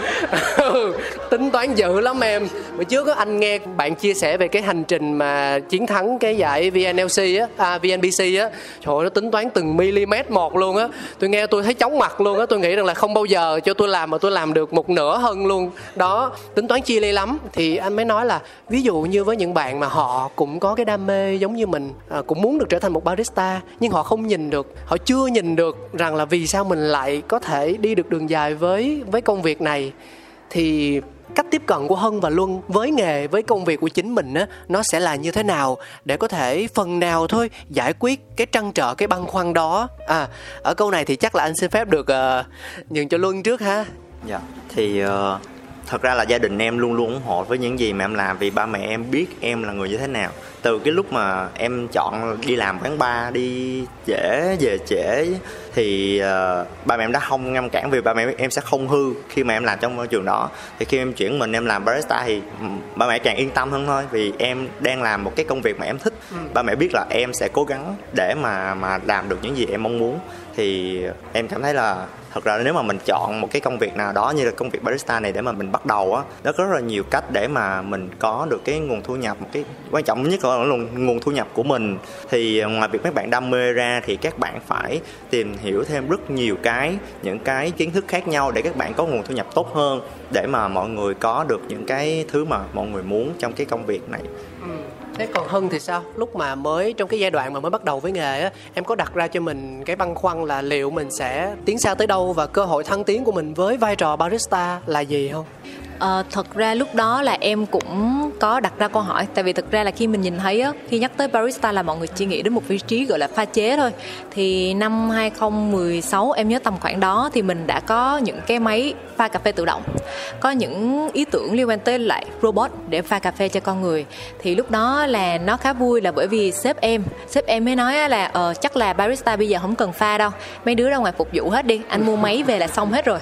Speaker 1: ừ, tính toán dữ lắm em. Bữa trước á anh nghe bạn chia sẻ về cái hành trình mà chiến thắng cái giải VNLC á, à, VNBC á, trời ơi, nó tính toán từng mm một luôn á. Tôi nghe tôi thấy chóng mặt luôn á, tôi nghĩ rằng là không bao giờ cho tôi làm mà tôi làm được một nửa hơn luôn. Đó, tính toán chia ly lắm thì anh mới nói là ví dụ như với những bạn mà họ cũng có cái đam mê giống như mình, à, cũng muốn được trở thành một barista nhưng họ không nhìn được, họ chưa nhìn được rằng là vì sao mình lại có thể đi được đường dài với với công việc này thì cách tiếp cận của hân và luân với nghề với công việc của chính mình á nó sẽ là như thế nào? Để có thể phần nào thôi giải quyết cái trăn trở cái băn khoăn đó. À ở câu này thì chắc là anh xin phép được uh, nhường cho luân trước ha.
Speaker 4: Dạ thì uh, thật ra là gia đình em luôn luôn ủng hộ với những gì mà em làm vì ba mẹ em biết em là người như thế nào. Từ cái lúc mà em chọn đi làm quán bar đi trễ về trễ thì uh, ba mẹ em đã không ngăn cản vì ba mẹ em sẽ không hư khi mà em làm trong môi trường đó. Thì khi em chuyển mình em làm barista thì ba mẹ càng yên tâm hơn thôi vì em đang làm một cái công việc mà em thích. Ừ. ba mẹ biết là em sẽ cố gắng để mà mà làm được những gì em mong muốn. Thì em cảm thấy là thật ra nếu mà mình chọn một cái công việc nào đó như là công việc barista này để mà mình bắt đầu á, nó có rất là nhiều cách để mà mình có được cái nguồn thu nhập. Một cái quan trọng nhất là nguồn thu nhập của mình. Thì ờ, ngoài việc mấy bạn đam mê ra thì các bạn phải tìm hiểu thêm rất nhiều cái, những cái kiến thức khác nhau để các bạn có nguồn thu nhập tốt hơn, để mà mọi người có được những cái thứ mà mọi người muốn trong cái công việc này.
Speaker 1: Ừ thế còn hưng thì sao? Lúc mà mới, trong cái giai đoạn mà mới bắt đầu với nghề á, em có đặt ra cho mình cái băn khoăn là liệu mình sẽ tiến xa tới đâu và cơ hội thăng tiến của mình với vai trò barista là gì không?
Speaker 3: À, thật ra lúc đó là em cũng có đặt ra câu hỏi. Tại vì thực ra là khi mình nhìn thấy á, khi nhắc tới barista là mọi người chỉ nghĩ đến một vị trí gọi là pha chế thôi. Thì năm 2016 em nhớ tầm khoảng đó thì mình đã có những cái máy pha cà phê tự động. Có những ý tưởng liên quan tới lại robot để pha cà phê cho con người. Thì lúc đó là nó khá vui là bởi vì sếp em sếp em mới nói là ờ chắc là barista bây giờ không cần pha đâu. Mấy đứa ra ngoài phục vụ hết đi. Anh mua máy về là xong hết rồi.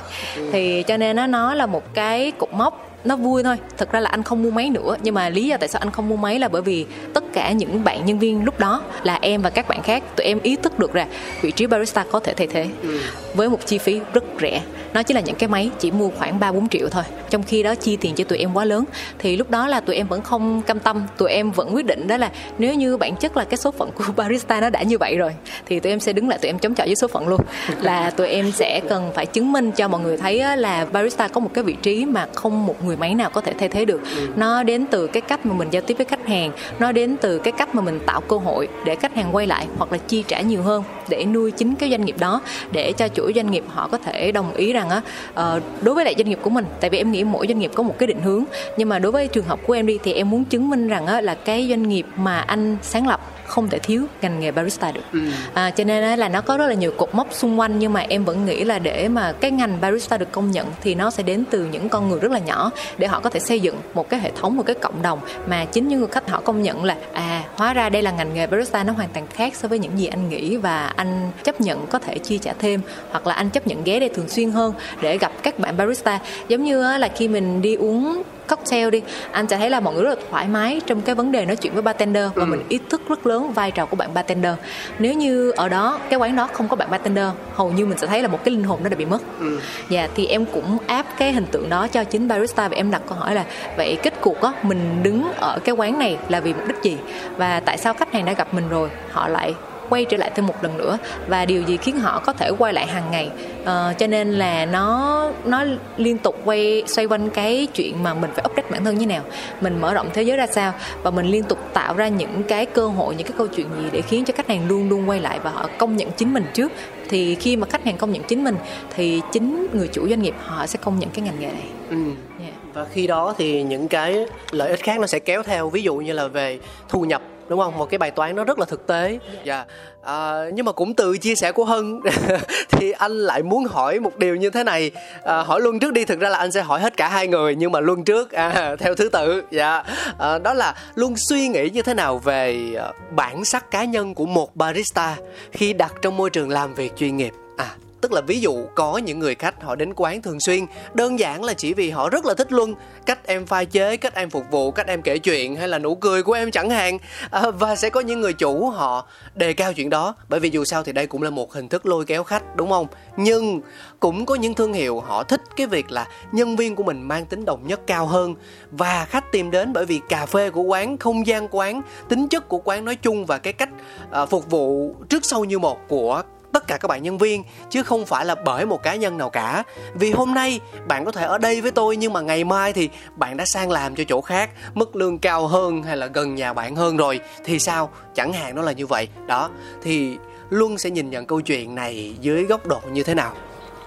Speaker 3: Thì cho nên nó nó là một cái cũng nó vui thôi. Thật ra là anh không mua máy nữa. Nhưng mà lý do tại sao anh không mua máy là bởi vì tất cả những bạn nhân viên lúc đó là em và các bạn khác tụi em ý thức được rằng vị trí barista có thể thay thế. Ừ. với một chi phí rất rẻ. Nó chỉ là những cái máy chỉ mua khoảng ba bốn triệu thôi trong khi đó chi tiền cho tụi em quá lớn thì lúc đó là tụi em vẫn không cam tâm tụi em vẫn quyết định đó là nếu như bản chất là cái số phận của barista nó đã như vậy rồi thì tụi em sẽ đứng lại tụi em chống chọi với số phận luôn. Là tụi em sẽ cần phải chứng minh cho mọi người thấy là barista có một cái vị trí mà không một người máy nào có thể thay thế được. Ừ. nó đến từ cái cách mà mình giao tiếp với khách hàng nó đến từ cái cách mà mình tạo cơ hội để khách hàng quay lại hoặc là chi trả nhiều hơn để nuôi chính cái doanh nghiệp đó, để cho chủ doanh nghiệp họ có thể đồng ý rằng á ờ, đối với lại doanh nghiệp của mình. Tại vì em nghĩ mỗi doanh nghiệp có một cái định hướng. Nhưng mà đối với trường hợp của em đi thì em muốn chứng minh rằng á, là cái doanh nghiệp mà anh sáng lập không thể thiếu ngành nghề barista được ừ. à, cho nên là nó có rất là nhiều cột mốc xung quanh nhưng mà em vẫn nghĩ là để mà cái ngành barista được công nhận thì nó sẽ đến từ những con người rất là nhỏ để họ có thể xây dựng một cái hệ thống một cái cộng đồng mà chính những người khách họ công nhận là à hóa ra đây là ngành nghề barista nó hoàn toàn khác so với những gì anh nghĩ và anh chấp nhận có thể chi trả thêm hoặc là anh chấp nhận ghé đây thường xuyên hơn để gặp các bạn barista giống như là khi mình đi uống cocktail đi anh sẽ thấy là mọi người rất là thoải mái trong cái vấn đề nói chuyện với bartender và ừ. mình ý thức rất lớn vai trò của bạn bartender nếu như ở đó cái quán đó không có bạn bartender hầu như mình sẽ thấy là một cái linh hồn nó đã bị mất ừ. dạ thì em cũng áp cái hình tượng đó cho chính barista và em đặt câu hỏi là vậy kết cục á mình đứng ở cái quán này là vì mục đích gì và tại sao khách hàng đã gặp mình rồi họ lại quay trở lại thêm một lần nữa và điều gì khiến họ có thể quay lại hàng ngày uh, cho nên là nó nó liên tục quay xoay quanh cái chuyện mà mình phải update bản thân như nào mình mở rộng thế giới ra sao và mình liên tục tạo ra những cái cơ hội những cái câu chuyện gì để khiến cho khách hàng luôn luôn quay lại và họ công nhận chính mình trước thì khi mà khách hàng công nhận chính mình thì chính người chủ doanh nghiệp họ sẽ công nhận cái ngành nghề này ừ.
Speaker 1: yeah. và khi đó thì những cái lợi ích khác nó sẽ kéo theo ví dụ như là về thu nhập đúng không? Một cái bài toán nó rất là thực tế. Dạ. Yeah. à, nhưng mà cũng từ chia sẻ của hân thì anh lại muốn hỏi một điều như thế này. À, hỏi luân trước đi. Thực ra là anh sẽ hỏi hết cả hai người nhưng mà luân trước. À, theo thứ tự. Dạ. À, đó là luân suy nghĩ như thế nào về bản sắc cá nhân của một barista khi đặt trong môi trường làm việc chuyên nghiệp? À tức là ví dụ có những người khách họ đến quán thường xuyên đơn giản là chỉ vì họ rất là thích luân cách em pha chế cách em phục vụ cách em kể chuyện hay là nụ cười của em chẳng hạn. À, và sẽ có những người chủ họ đề cao chuyện đó. Bởi vì dù sao thì đây cũng là một hình thức lôi kéo khách đúng không? Nhưng cũng có những thương hiệu họ thích cái việc là nhân viên của mình mang tính đồng nhất cao hơn. Và khách tìm đến bởi vì cà phê của quán không gian quán tính chất của quán nói chung và cái cách à, phục vụ trước sau như một của tất cả các bạn nhân viên chứ không phải là bởi một cá nhân nào cả. Vì hôm nay bạn có thể ở đây với tôi nhưng mà ngày mai thì bạn đã sang làm cho chỗ khác mức lương cao hơn hay là gần nhà bạn hơn rồi thì sao? Chẳng hạn nó là như vậy. Đó thì luân sẽ nhìn nhận câu chuyện này dưới góc độ như thế nào?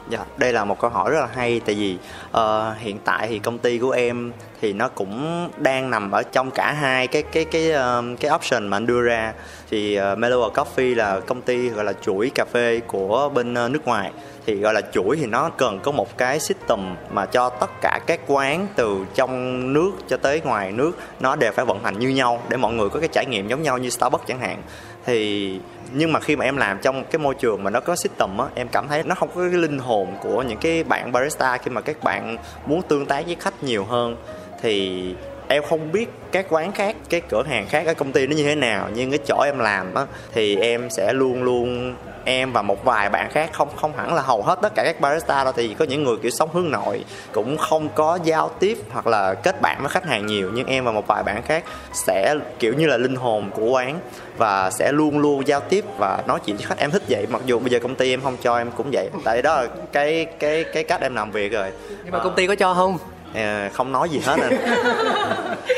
Speaker 4: Dạ, đây là một câu hỏi rất là hay tại vì uh, hiện tại thì công ty của em thì nó cũng đang nằm ở trong cả hai cái cái cái uh, cái option mà anh đưa ra thì uh, Mellow Coffee là công ty gọi là chuỗi cà phê của bên uh, nước ngoài. Thì gọi là chuỗi thì nó cần có một cái system mà cho tất cả các quán từ trong nước cho tới ngoài nước nó đều phải vận hành như nhau để mọi người có cái trải nghiệm giống nhau như Starbucks chẳng hạn. Thì nhưng mà khi mà em làm trong cái môi trường mà nó có system á em cảm thấy nó không có cái linh hồn của những cái bạn barista khi mà các bạn muốn tương tác với khách nhiều hơn. Thì em không biết các quán khác cái cửa hàng khác ở công ty nó như thế nào nhưng cái chỗ em làm á thì em sẽ luôn luôn em và một vài bạn khác không không hẳn là hầu hết tất cả các barista đâu thì có những người kiểu sống hướng nội cũng không có giao tiếp hoặc là kết bạn với khách hàng nhiều nhưng em và một vài bạn khác sẽ kiểu như là linh hồn của quán và sẽ luôn luôn giao tiếp và nói chuyện với khách. Em thích vậy mặc dù bây giờ công ty em không cho em cũng vậy. Tại đó là cái cái cái cách em làm việc rồi.
Speaker 1: Nhưng mà công ty có cho không
Speaker 4: à, không nói gì hết anh.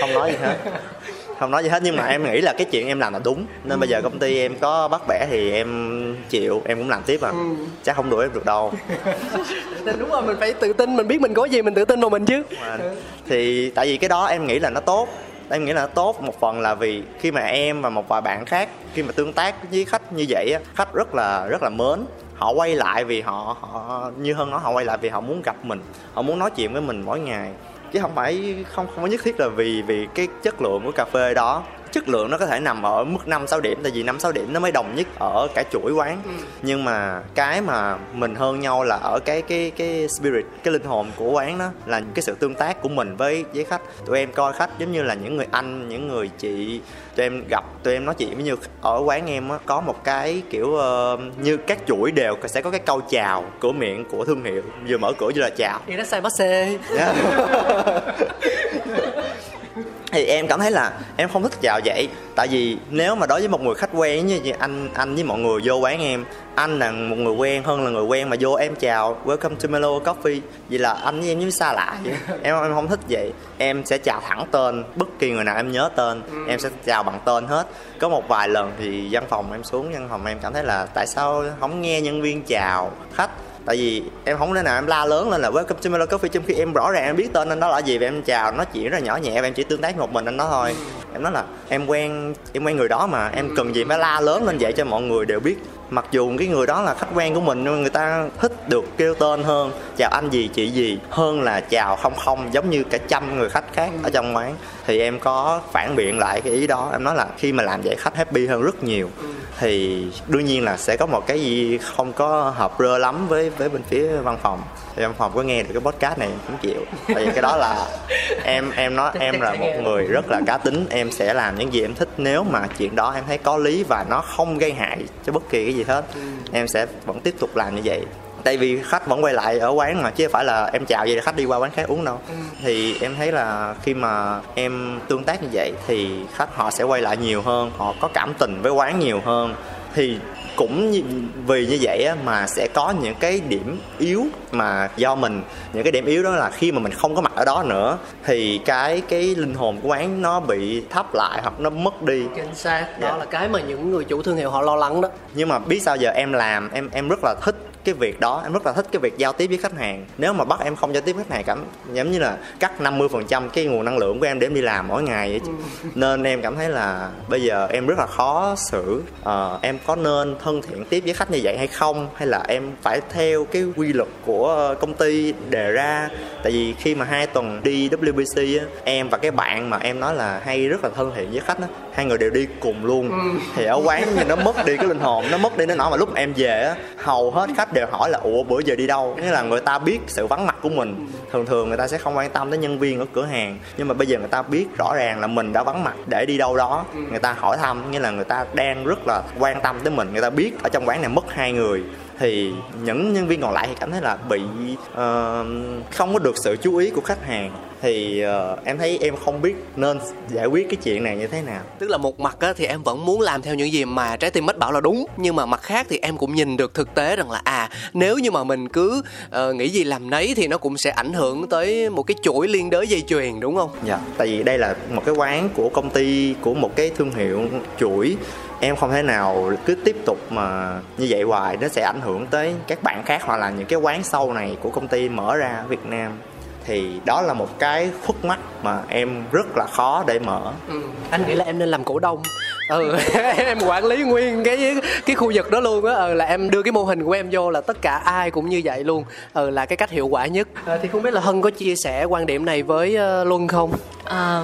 Speaker 4: Không nói gì hết. Không nói gì hết nhưng mà em nghĩ là cái chuyện em làm là đúng. Nên bây giờ công ty em có bắt bẻ thì em chịu em cũng làm tiếp à ừ. chắc không đuổi em được đâu.
Speaker 1: Đúng rồi mình phải tự tin mình biết mình có gì mình tự tin vào mình chứ.
Speaker 4: Thì tại vì cái đó em nghĩ là nó tốt. Em nghĩ là nó tốt một phần là vì khi mà em và một vài bạn khác khi mà tương tác với khách như vậy khách rất là rất là mến họ quay lại vì họ họ, như hơn nó họ quay lại vì họ muốn gặp mình. Họ muốn nói chuyện với mình mỗi ngày. Chứ không phải, không không có nhất thiết là vì vì cái chất lượng của cà phê đó chất lượng nó có thể nằm ở mức 5 6 điểm tại vì 5 6 điểm nó mới đồng nhất ở cả chuỗi quán. Ừ. Nhưng mà cái mà mình hơn nhau là ở cái cái cái spirit, cái linh hồn của quán đó là cái sự tương tác của mình với với khách. Tụi em coi khách giống như là những người anh, những người chị tụi em gặp tụi em nói chuyện với như ở quán em á có một cái kiểu uh, như các chuỗi đều sẽ có cái câu chào cửa miệng của thương hiệu vừa mở cửa như là chào.
Speaker 1: Thì nó sai bát xe. Yeah
Speaker 4: thì em cảm thấy là em không thích chào vậy. Tại vì nếu mà đối với một người khách quen như anh anh với mọi người vô quán em anh là một người quen hơn là người quen mà vô em chào welcome to Melo Coffee. Vậy là anh với em giống xa lạ vậy. Em em không thích vậy. Em sẽ chào thẳng tên bất kỳ người nào em nhớ tên em sẽ chào bằng tên hết. Có một vài lần thì văn phòng em xuống văn phòng em cảm thấy là tại sao không nghe nhân viên chào khách tại vì em không thể nào em la lớn lên là welcome to Melo Coffee trong khi em rõ ràng em biết tên anh đó là gì và em chào nói chuyện rất là nhỏ nhẹ và em chỉ tương tác một mình anh đó thôi. Em nói là em quen em quen người đó mà em cần gì phải la lớn lên vậy cho mọi người đều biết mặc dù cái người đó là khách quen của mình, nhưng người ta thích được kêu tên hơn, chào anh gì, chị gì, hơn là chào không không, giống như cả trăm người khách khác ở trong quán. Thì em có phản biện lại cái ý đó, em nói là khi mà làm vậy khách happy hơn rất nhiều. Thì đương nhiên là sẽ có một cái gì không có hợp rơ lắm với với bên phía văn phòng thì văn phòng có nghe được cái podcast này em cũng chịu. Tại vì cái đó là em em nói em là một người rất là cá tính. Em sẽ làm những gì em thích. Nếu mà chuyện đó em thấy có lý và nó không gây hại cho bất kỳ cái gì hết em sẽ vẫn tiếp tục làm như vậy. Tại vì khách vẫn quay lại ở quán mà chứ không phải là em chào vậy là khách đi qua quán khác uống đâu. Thì em thấy là khi mà em tương tác như vậy thì khách họ sẽ quay lại nhiều hơn họ có cảm tình với quán nhiều hơn. Thì cũng như, vì như vậy á, mà sẽ có những cái điểm yếu mà do mình những cái điểm yếu đó là khi mà mình không có mặt ở đó nữa thì cái cái linh hồn của quán nó bị thấp lại hoặc nó mất đi.
Speaker 1: Chính xác. Đó
Speaker 4: Dạ.
Speaker 1: là cái mà những người chủ thương hiệu họ lo lắng đó.
Speaker 4: Nhưng mà biết sao giờ em làm em em rất là thích cái việc đó em rất là thích cái việc giao tiếp với khách hàng. Nếu mà bắt em không giao tiếp với khách hàng cảm giống như là cắt 50% cái nguồn năng lượng của em để em đi làm mỗi ngày vậy. nên em cảm thấy là bây giờ em rất là khó xử Ờ, em có nên thân thiện tiếp với khách như vậy hay không? Hay là em phải theo cái quy luật của công ty đề ra? Tại vì khi mà hai tuần đi WBC á, em và cái bạn mà em nói là hay rất là thân thiện với khách á hai người đều đi cùng luôn. Thì ở quán như nó mất đi cái linh hồn nó mất đi nó nọ. Mà lúc mà em về á hầu hết khách đều hỏi là, ủa, bữa giờ đi đâu? Nghĩa là người ta biết sự vắng mặt của mình. Thường thường người ta sẽ không quan tâm tới nhân viên ở cửa hàng, nhưng mà bây giờ người ta biết rõ ràng là mình đã vắng mặt để đi đâu đó. Người ta hỏi thăm, nghĩa là người ta đang rất là quan tâm tới mình. Người ta biết ở trong quán này mất hai người thì những nhân viên còn lại thì cảm thấy là bị ờ, không có được sự chú ý của khách hàng. Thì ờ, em thấy em không biết nên giải quyết cái chuyện này như thế nào.
Speaker 1: Tức là một mặt á, thì em vẫn muốn làm theo những gì mà trái tim mách bảo là đúng nhưng mà mặt khác thì em cũng nhìn được thực tế rằng là à nếu như mà mình cứ ờ, nghĩ gì làm nấy thì nó cũng sẽ ảnh hưởng tới một cái chuỗi liên đới dây chuyền đúng không?
Speaker 4: Dạ, tại vì đây là một cái quán của công ty của một cái thương hiệu chuỗi em không thể nào cứ tiếp tục mà như vậy hoài nó sẽ ảnh hưởng tới các bạn khác hoặc là những cái quán sau này của công ty mở ra ở Việt Nam. Thì đó là một cái khuất mắt mà em rất là khó để mở.
Speaker 1: Ừ. anh nghĩ là em nên làm cổ đông. Ừ em quản lý nguyên cái cái khu vực đó luôn á. Ừ, là em đưa cái mô hình của em vô là tất cả ai cũng như vậy luôn. Ừ là cái cách hiệu quả nhất. À, thì không biết là hân có chia sẻ quan điểm này với uh, luân không?
Speaker 3: À,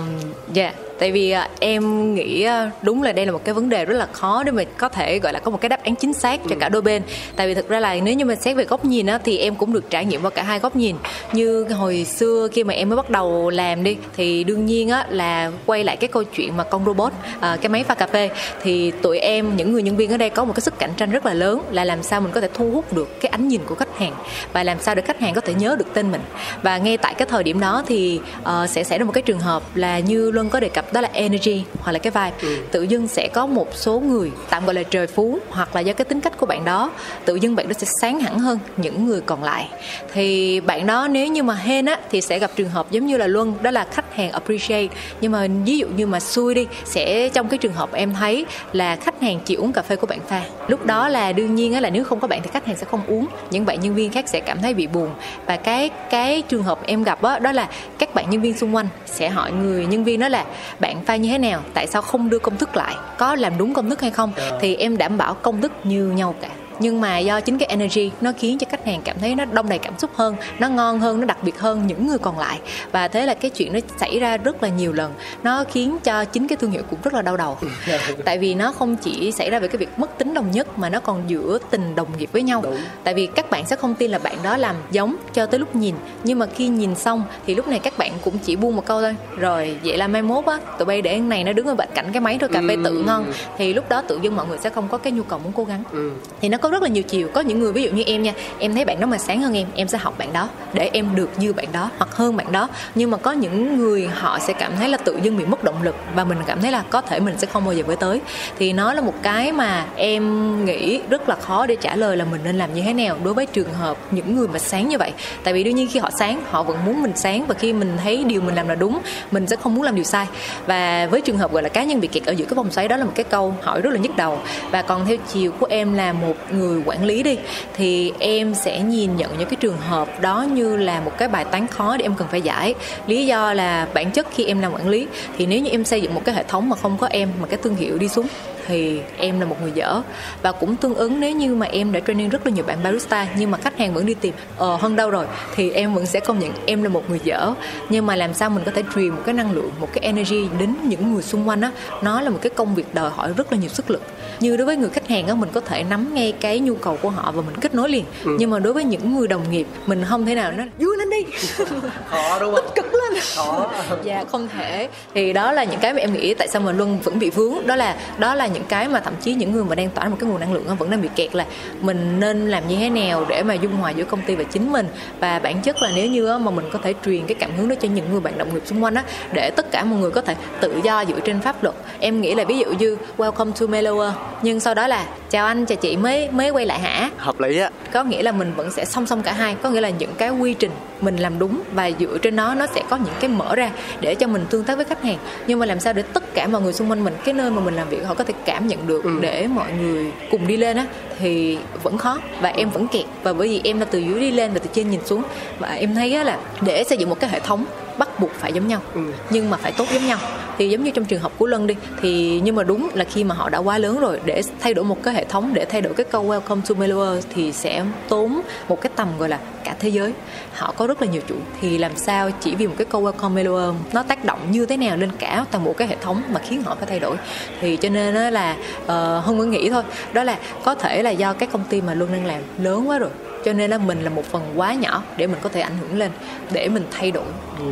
Speaker 3: dạ tại vì à, em nghĩ à, đúng là đây là một cái vấn đề rất là khó để mà có thể gọi là có một cái đáp án chính xác cho cả đôi bên. Tại vì thực ra là nếu như mình xét về góc nhìn á thì em cũng được trải nghiệm qua cả hai góc nhìn. Như hồi xưa khi mà em mới bắt đầu làm đi thì đương nhiên á là quay lại cái câu chuyện mà con robot à, cái máy pha cà phê. Thì tụi em những người nhân viên ở đây có một cái sức cạnh tranh rất là lớn là làm sao mình có thể thu hút được cái ánh nhìn của khách hàng và làm sao để khách hàng có thể nhớ được tên mình. Và ngay tại cái thời điểm đó thì ờ, sẽ xảy ra một cái trường hợp là như luân có đề cập đó là energy hoặc là cái vibe. Tự dưng sẽ có một số người tạm gọi là trời phú hoặc là do cái tính cách của bạn đó tự dưng bạn đó sẽ sáng hẳn hơn những người còn lại. Thì bạn đó nếu như mà hên á thì sẽ gặp trường hợp giống như là luân đó là khách hàng appreciate. Nhưng mà ví dụ như mà xui đi sẽ trong cái trường hợp em thấy là khách hàng chỉ uống cà phê của bạn pha. Lúc đó là đương nhiên á là nếu không có bạn thì khách hàng sẽ không uống. Những bạn nhân viên khác sẽ cảm thấy bị buồn. Và cái cái trường hợp em gặp á đó là các bạn nhân viên xung quanh sẽ hỏi người nhân viên đó là bạn pha như thế nào tại sao không đưa công thức lại có làm đúng công thức hay không thì em đảm bảo công thức như nhau cả nhưng mà do chính cái energy nó khiến cho khách hàng cảm thấy nó đông đầy cảm xúc hơn nó ngon hơn nó đặc biệt hơn những người còn lại. Và thế là cái chuyện nó xảy ra rất là nhiều lần. Nó khiến cho chính cái thương hiệu cũng rất là đau đầu. Tại vì nó không chỉ xảy ra về cái việc mất tính đồng nhất mà nó còn giữa tình đồng nghiệp với nhau.
Speaker 1: Đúng.
Speaker 3: tại vì các bạn sẽ không tin là bạn đó làm giống cho tới lúc nhìn. Nhưng mà khi nhìn xong thì lúc này các bạn cũng chỉ buông một câu thôi. Rồi vậy là mai mốt á tụi bay để này nó đứng ở bên cạnh cái máy thôi cà phê tự ngon. Thì lúc đó tự dưng mọi người sẽ không có cái nhu cầu muốn cố gắng.
Speaker 1: Ừ.
Speaker 3: thì nó có rất là nhiều chiều. Có những người, ví dụ như em nha, em thấy bạn đó mà sáng hơn em em sẽ học bạn đó để em được như bạn đó hoặc hơn bạn đó. Nhưng mà có những người họ sẽ cảm thấy là tự dưng bị mất động lực và mình cảm thấy là có thể mình sẽ không bao giờ với tới. Thì nó là một cái mà em nghĩ rất là khó để trả lời là mình nên làm như thế nào đối với trường hợp những người mà sáng như vậy. Tại vì đương nhiên khi họ sáng, họ vẫn muốn mình sáng và khi mình thấy điều mình làm là đúng, mình sẽ không muốn làm điều sai. Và với trường hợp gọi là cá nhân bị kẹt ở giữa cái vòng xoáy, đó là một cái câu hỏi rất là nhức đầu. Và còn theo chiều của em là một người quản lý đi, thì em sẽ nhìn nhận những cái trường hợp đó như là một cái bài toán khó để em cần phải giải. Lý do là bản chất khi em làm quản lý, thì nếu như em xây dựng một cái hệ thống mà không có em, mà cái thương hiệu đi xuống, thì em là một người dở. Và cũng tương ứng, nếu như mà em đã training rất là nhiều bạn barista, nhưng mà khách hàng vẫn đi tìm ờ hơn đâu rồi, thì em vẫn sẽ công nhận em là một người dở. Nhưng mà làm sao mình có thể truyền một cái năng lượng, một cái energy đến những người xung quanh á, nó là một cái công việc đòi hỏi rất là nhiều sức lực như đối với người khách hàng á mình có thể nắm ngay cái nhu cầu của họ và mình kết nối liền. Ừ. nhưng mà đối với những người đồng nghiệp mình không thể nào nói vui lên đi.
Speaker 1: Khó đúng không?
Speaker 3: Cực lên. Khó. Dạ không thể. Thì đó là những cái mà em nghĩ tại sao mà luân vẫn bị vướng. Đó là đó là những cái mà thậm chí những người mà đang tỏa một cái nguồn năng lượng vẫn đang bị kẹt là mình nên làm như thế nào để mà dung hòa giữa công ty và chính mình. Và bản chất là nếu như mà mình có thể truyền cái cảm hứng đó cho những người bạn đồng nghiệp xung quanh á để tất cả mọi người có thể tự do dựa trên pháp luật. Em nghĩ là ví dụ như welcome to Melower nhưng sau đó là chào anh chào chị mới mới quay lại hả?
Speaker 1: Hợp lý á.
Speaker 3: Có nghĩa là mình vẫn sẽ song song cả hai. Có nghĩa là những cái quy trình mình làm đúng và dựa trên đó nó sẽ có những cái mở ra để cho mình tương tác với khách hàng. Nhưng mà làm sao để tất cả mọi người xung quanh mình cái nơi mà mình làm việc họ có thể cảm nhận được ừ. để mọi người cùng đi lên á thì vẫn khó và em vẫn kẹt. Và bởi vì em là từ dưới đi lên và từ trên nhìn xuống và em thấy á là để xây dựng một cái hệ thống bắt buộc phải giống nhau. Ừ. nhưng mà phải tốt giống nhau thì giống như trong trường hợp của lân đi thì nhưng mà đúng là khi mà họ đã quá lớn rồi để thay đổi một cái hệ thống để thay đổi cái câu welcome to Mellower thì sẽ tốn một cái tầm gọi là cả thế giới. Họ có rất là nhiều chủ thì làm sao chỉ vì một cái câu welcome Mellower nó tác động như thế nào lên cả toàn bộ cái hệ thống mà khiến họ phải thay đổi? Thì cho nên là uh, hân mới nghĩ thôi đó là có thể là do các công ty mà luôn đang làm lớn quá rồi cho nên là mình là một phần quá nhỏ để mình có thể ảnh hưởng lên để mình thay đổi. Ừ.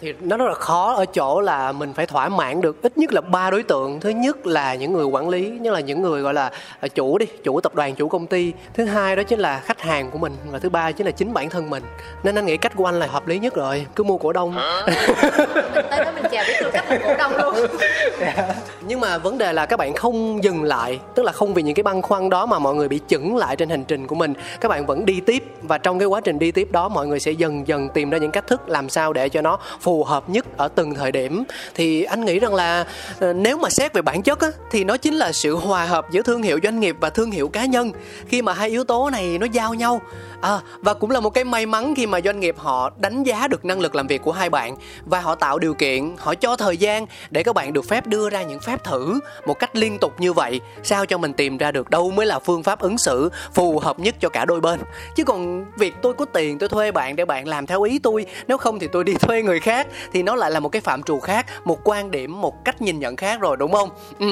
Speaker 1: thì nó rất là khó ở chỗ là mình phải thỏa mãn được ít nhất là ba đối tượng. Thứ nhất là những người quản lý nhất là những người gọi là à, chủ đi chủ tập đoàn chủ công ty. Thứ hai đó chính là khách hàng của mình và thứ ba chính là chính bản thân mình. Nên anh nghĩ cách của anh là hợp lý nhất rồi. Cứ mua cổ đông.
Speaker 3: Mình tới đó mình chào tư cách cổ đông luôn.
Speaker 1: Nhưng mà vấn đề là các bạn không dừng lại tức là không vì những cái băn khoăn đó mà mọi người bị chững lại trên hành trình của mình. Các bạn vẫn đi tiếp và trong cái quá trình đi tiếp đó mọi người sẽ dần dần tìm ra những cách thức làm sao để cho nó phù hợp nhất ở từng thời điểm. Thì anh nghĩ rằng là ờ, nếu mà xét về bản chất á, thì nó chính là sự hòa hợp giữa thương hiệu doanh nghiệp và thương hiệu cá nhân. Khi mà hai yếu tố này nó giao nhau à, và cũng là một cái may mắn khi mà doanh nghiệp họ đánh giá được năng lực làm việc của hai bạn và họ tạo điều kiện họ cho thời gian để các bạn được phép đưa ra những phép thử một cách liên tục như vậy sao cho mình tìm ra được đâu mới là phương pháp ứng xử phù hợp nhất cho cả đôi bên. Chứ còn việc tôi có tiền tôi thuê bạn để bạn làm theo ý tôi nếu không thì tôi đi thuê người khác thì nó lại là một cái phạm trù khác một quan điểm một cách nhìn nhận khác rồi đúng không? Ừ.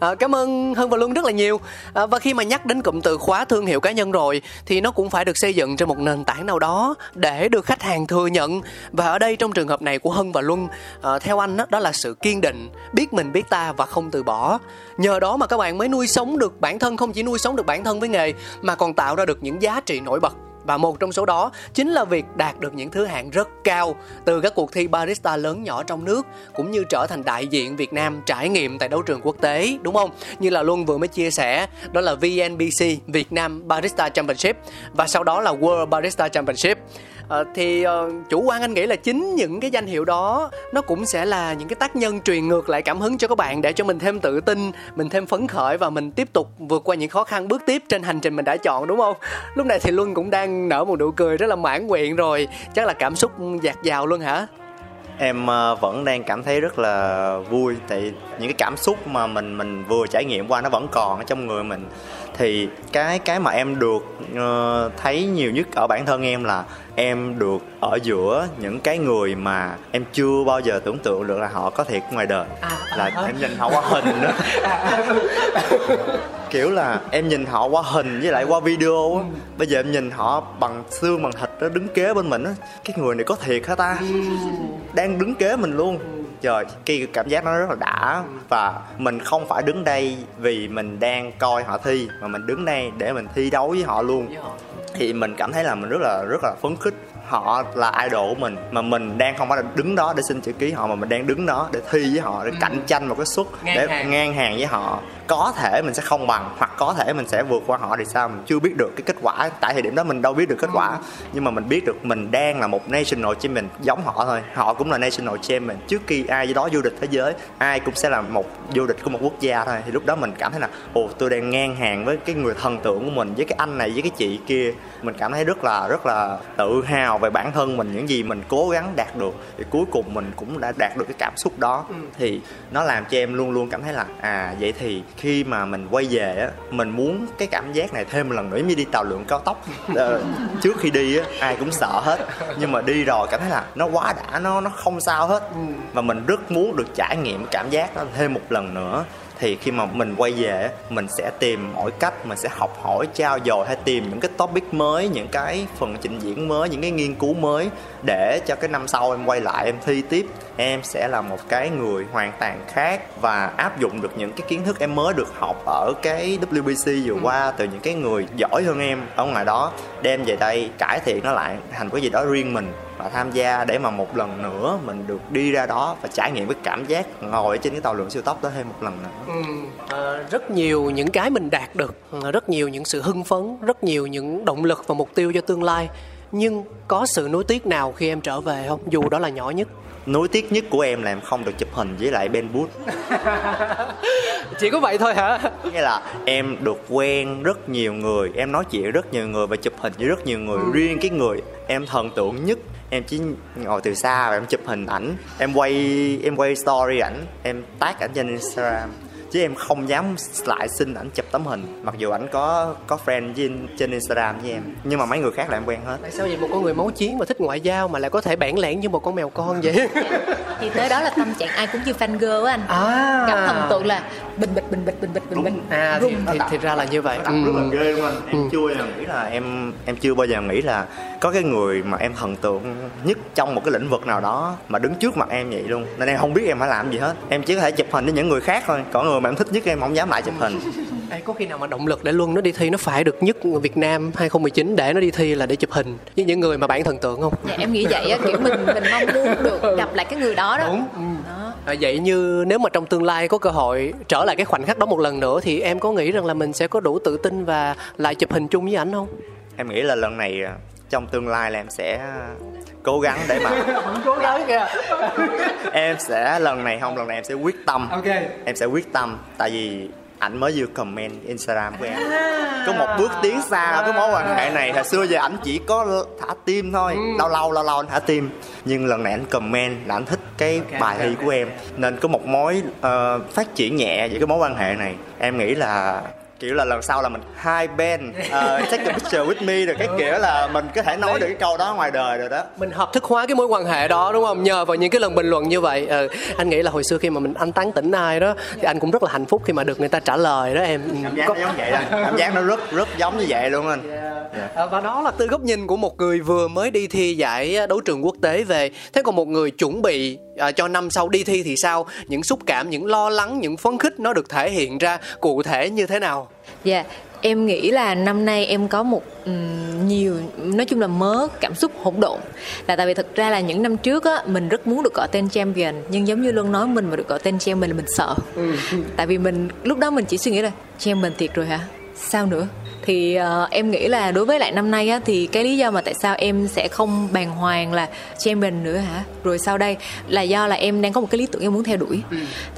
Speaker 1: à, cảm ơn hân và luân rất là nhiều. À, và khi mà nhắc đến cụm từ khóa thương hiệu cá nhân rồi thì nó cũng phải được xây xây dựng trên một nền tảng nào đó để được khách hàng thừa nhận. Và ở đây trong trường hợp này của hân và luân à, theo anh đó, đó là sự kiên định biết mình biết ta và không từ bỏ. Nhờ đó mà các bạn mới nuôi sống được bản thân không chỉ nuôi sống được bản thân với nghề mà còn tạo ra được những giá trị nổi bật và một trong số đó chính là việc đạt được những thứ hạng rất cao từ các cuộc thi barista lớn nhỏ trong nước, cũng như trở thành đại diện Việt Nam trải nghiệm tại đấu trường quốc tế, đúng không? Như là Luân vừa mới chia sẻ, đó là VNBC Việt Nam Barista Championship và sau đó là World Barista Championship à, thì uh, chủ quan anh nghĩ là chính những cái danh hiệu đó nó cũng sẽ là những cái tác nhân truyền ngược lại cảm hứng cho các bạn để cho mình thêm tự tin mình thêm phấn khởi và mình tiếp tục vượt qua những khó khăn bước tiếp trên hành trình mình đã chọn đúng không? Lúc này thì luân cũng đang nở một nụ cười rất là mãn nguyện rồi. Chắc là cảm xúc dạt dào luôn hả?
Speaker 4: Em ờ, vẫn đang cảm thấy rất là vui tại những cái cảm xúc mà mình mình vừa trải nghiệm qua nó vẫn còn ở trong người mình thì cái cái mà em được uh, thấy nhiều nhất ở bản thân em là em được ở giữa những cái người mà em chưa bao giờ tưởng tượng được là họ có thiệt ngoài đời. À, là à, em nhìn họ qua hình nữa kiểu là em nhìn họ qua hình với lại qua video á. Ừ. bây giờ em nhìn họ bằng xương bằng thịt đó đứng kế bên mình á. Cái người này có thiệt hả ta? Ừ. đang đứng kế mình luôn trời, cái cảm giác nó rất là đã. Và mình không phải đứng đây vì mình đang coi họ thi, mà mình đứng đây để mình thi đấu với họ luôn. Thì mình cảm thấy là mình rất là rất là phấn khích họ là idol của mình mà mình đang không phải là đứng đó để xin chữ ký họ mà mình đang đứng đó để thi với họ để cạnh tranh một cái suất để hàng. ngang hàng với họ. Có thể mình sẽ không bằng hoặc có thể mình sẽ vượt qua họ thì sao? Mình chưa biết được cái kết quả tại thời điểm đó mình đâu biết được kết quả. Nhưng mà mình biết được mình đang là một national champion giống họ thôi. Họ cũng là national champion. Trước khi ai đó vô địch thế giới ai cũng sẽ là một vô địch của một quốc gia thôi. Thì lúc đó mình cảm thấy là ồ tôi đang ngang hàng với cái người thần tượng của mình với cái anh này với cái chị kia. Mình cảm thấy rất là rất là tự hào về bản thân mình những gì mình cố gắng đạt được thì cuối cùng mình cũng đã đạt được cái cảm xúc đó. Thì nó làm cho em luôn luôn cảm thấy là à vậy thì khi mà mình quay về á mình muốn cái cảm giác này thêm một lần nữa giống như đi tàu lượn cao tốc. Ờ, trước khi đi á ai cũng sợ hết. Nhưng mà đi rồi cảm thấy là nó quá đã nó nó không sao hết. Và mình rất muốn được trải nghiệm cảm giác đó thêm một lần nữa thì khi mà mình quay về mình sẽ tìm mọi cách mình sẽ học hỏi trao dồi hay tìm những cái topic mới những cái phần trình diễn mới những cái nghiên cứu mới để cho cái năm sau em quay lại em thi tiếp. Em sẽ là một cái người hoàn toàn khác và áp dụng được những cái kiến thức em mới được học ở cái WBC vừa qua từ những cái người giỏi hơn em ở ngoài đó đem về đây cải thiện nó lại thành cái gì đó riêng mình và tham gia để mà một lần nữa mình được đi ra đó và trải nghiệm cái cảm giác ngồi trên cái tàu lượn siêu tốc đó thêm một lần nữa
Speaker 1: Ừ, rất nhiều những cái mình đạt được ờ, rất nhiều những sự hưng phấn rất nhiều những động lực và mục tiêu cho tương lai. Nhưng có sự nuối tiếc nào khi em trở về không? Dù đó là nhỏ nhất.
Speaker 4: Nối tiếc nhất của em là em không được chụp hình với lại Ben Booth.
Speaker 1: Chỉ có vậy thôi hả?
Speaker 4: Nghĩa là em được quen rất nhiều người em nói chuyện rất nhiều người và chụp hình với rất nhiều người. Riêng cái người em thần tượng nhất em chỉ ngồi từ xa và em chụp hình ảnh. Em quay em quay story ảnh em tag ảnh trên instagram chứ em không dám lại xin ảnh chụp tấm hình. Mặc dù ảnh có có friend trên trên instagram với em. Nhưng mà mấy người khác là em quen hết.
Speaker 1: Tại sao vậy? Một con người máu chiến mà thích ngoại giao mà lại có thể bản lẻn như một con mèo con vậy?
Speaker 3: Thì tới đó là tâm trạng ai cũng như fan girl á anh.
Speaker 1: À.
Speaker 3: Gặp thần tượng là bình bịch bình bịch bình bịch bình bịch
Speaker 1: à thì, thì, thì ra là như vậy.
Speaker 4: Đặt rất là
Speaker 1: ừ.
Speaker 4: ghê luôn anh. Em chưa bao giờ nghĩ là em em chưa bao giờ nghĩ là có cái người mà em thần tượng nhất trong một cái lĩnh vực nào đó mà đứng trước mặt em vậy luôn nên em không biết em phải làm gì hết em chỉ có thể chụp hình với những người khác thôi còn người mà em thích nhất em không dám lại chụp hình
Speaker 1: Ê, có khi nào mà động lực để Luân nó đi thi nó phải được nhất Việt Nam 2019 để nó đi thi là để chụp hình với những người mà bạn thần tượng không?
Speaker 3: dạ, em nghĩ vậy á kiểu mình mình mong muốn được gặp lại cái người đó đó
Speaker 1: Đúng. Ừ.
Speaker 3: đó
Speaker 1: À, vậy như nếu mà trong tương lai có cơ hội trở lại cái khoảnh khắc đó một lần nữa thì em có nghĩ rằng là mình sẽ có đủ tự tin và lại chụp hình chung với ảnh không?
Speaker 4: em nghĩ là lần này à, trong tương lai là em sẽ cố gắng để mà
Speaker 1: Cố gắng kìa.
Speaker 4: em sẽ lần này không lần này em sẽ quyết tâm.
Speaker 1: Ok.
Speaker 4: em sẽ quyết tâm tại vì ảnh mới vừa comment instagram của em. Có một bước tiến xa cái mối quan hệ này. Hồi xưa giờ ảnh chỉ có thả tim thôi. Lâu lâu lâu lâu anh thả tim. Nhưng lần này ảnh comment là ảnh thích cái bài thi của em. Nên có một mối ờ, phát triển nhẹ về cái mối quan hệ này. Em nghĩ là kiểu là lần sau là mình hai bên ờ, take a picture with me rồi cái kiểu là mình có thể nói được cái câu đó ngoài đời rồi đó
Speaker 1: Mình hợp thức hóa cái mối quan hệ đó đúng không? Nhờ vào những cái lần bình luận như vậy. Ờ, anh nghĩ là hồi xưa khi mà mình anh tán tỉnh ai đó thì anh cũng rất là hạnh phúc khi mà được người ta trả lời đó em. Ừ,
Speaker 4: cảm giác
Speaker 1: có-
Speaker 4: nó giống vậy đó cảm giác nó rất rất giống như vậy luôn anh
Speaker 1: À, và đó là từ góc nhìn của một người vừa mới đi thi giải đấu trường quốc tế về thế còn một người chuẩn bị à, cho năm sau đi thi thì sao những xúc cảm những lo lắng những phấn khích nó được thể hiện ra cụ thể như thế nào
Speaker 3: Dạ, em nghĩ là năm nay em có một ừm, nhiều nói chung là mớ cảm xúc hỗn độn. Là tại vì thực ra là những năm trước á mình rất muốn được gọi tên champion nhưng giống như luôn nói mình mà được gọi tên champion là mình sợ. tại vì mình lúc đó mình chỉ suy nghĩ là champion thiệt rồi hả? Sao nữa? Thì ờ, em nghĩ là đối với lại năm nay á thì cái lý do mà tại sao em sẽ không bàng hoàng là champion nữa hả? Rồi sau đây là do là em đang có một cái lý tưởng em muốn theo đuổi.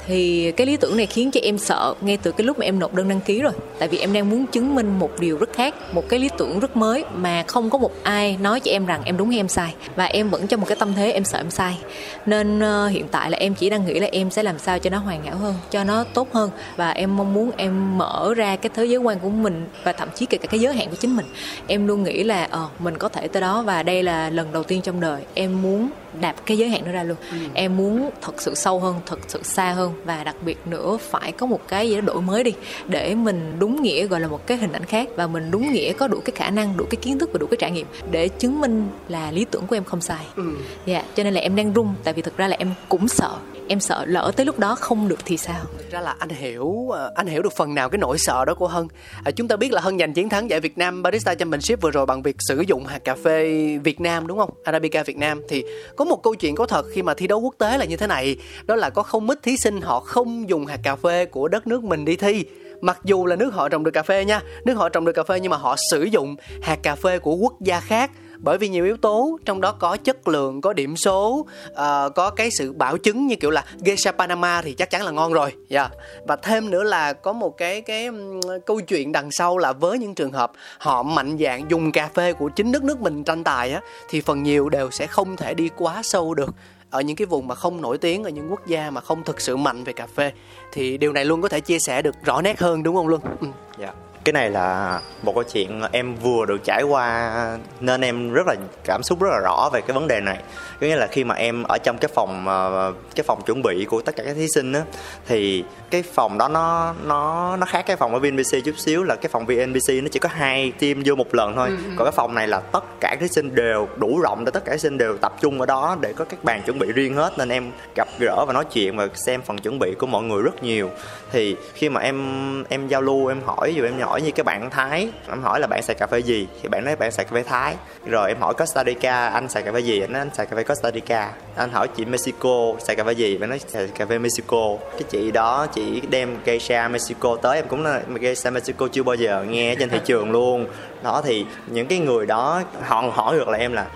Speaker 3: Thì cái lý tưởng này khiến cho em sợ ngay từ cái lúc mà em nộp đơn đăng ký rồi. Tại vì em đang muốn chứng minh một điều rất khác một cái lý tưởng rất mới mà không có một ai nói cho em rằng em đúng hay em sai. Và em vẫn trong một cái tâm thế em sợ em sai. Nên ờ, hiện tại là em chỉ đang nghĩ là em sẽ làm sao cho nó hoàn hảo hơn cho nó tốt hơn. Và em mong muốn em mở ra cái thế giới quan của mình và thậm chí kể cả cái giới hạn của chính mình. Em luôn nghĩ là ờ mình có thể tới đó và đây là lần đầu tiên trong đời em muốn đạp cái giới hạn đó ra luôn. Em muốn thật sự sâu hơn thật sự xa hơn và đặc biệt nữa phải có một cái gì đó đổi mới đi để mình đúng nghĩa gọi là một cái hình ảnh khác và mình đúng nghĩa có đủ cái khả năng đủ cái kiến thức và đủ cái trải nghiệm để chứng minh là lý tưởng của em không sai. Dạ cho nên là em đang run tại vì thực ra là em cũng sợ em sợ lỡ tới lúc đó không được thì sao?
Speaker 1: Thực ra là anh hiểu ờ, anh hiểu được phần nào cái nỗi sợ đó của Hân. À, chúng ta biết là Hân giành chiến thắng giải Việt Nam Barista Championship vừa rồi bằng việc sử dụng hạt cà phê Việt Nam đúng không? Arabica Việt Nam. Thì có một câu chuyện có thật khi mà thi đấu quốc tế là như thế này, đó là có không ít thí sinh họ không dùng hạt cà phê của đất nước mình đi thi. Mặc dù là nước họ trồng được cà phê nha nước họ trồng được cà phê nhưng mà họ sử dụng hạt cà phê của quốc gia khác bởi vì nhiều yếu tố trong đó có chất lượng có điểm số uh, có cái sự bảo chứng như kiểu là geisha panama thì chắc chắn là ngon rồi yeah. và thêm nữa là có một cái cái um, câu chuyện đằng sau là với những trường hợp họ mạnh dạng dùng cà phê của chính đất nước mình tranh tài á thì phần nhiều đều sẽ không thể đi quá sâu được ở những cái vùng mà không nổi tiếng ở những quốc gia mà không thực sự mạnh về cà phê thì điều này luôn có thể chia sẻ được rõ nét hơn đúng không luôn ừ. yeah.
Speaker 4: Dạ cái này là một câu chuyện em vừa được trải qua nên em rất là cảm xúc rất là rõ về cái vấn đề này. Có nghĩa là khi mà em ở trong cái phòng ờ, cái phòng chuẩn bị của tất cả các thí sinh á thì cái phòng đó nó nó nó khác cái phòng ở VNBC chút xíu là cái phòng VNBC nó chỉ có hai team vô một lần thôi. Ừ, ừ. còn cái phòng này là tất cả thí sinh đều đủ rộng để tất cả thí sinh đều tập trung ở đó để có các bàn chuẩn bị riêng hết. Nên em gặp gỡ và nói chuyện và xem phần chuẩn bị của mọi người rất nhiều. Thì khi mà em em giao lưu em hỏi dù em hỏi như cái bạn thái. Em hỏi là bạn xài cà phê gì? Thì bạn nói bạn xài cà phê thái. Rồi em hỏi Costa Rica, anh xài cà phê gì? Anh nói anh xài cà phê Costa Rica. Anh hỏi chị Mexico, xài cà phê gì? Bạn nói xài cà phê Mexico. Cái chị đó chị đem geisha Mexico tới. Em cũng là geisha Mexico chưa bao giờ nghe trên thị trường luôn đó, thì những cái người đó, họ hỏi được là em là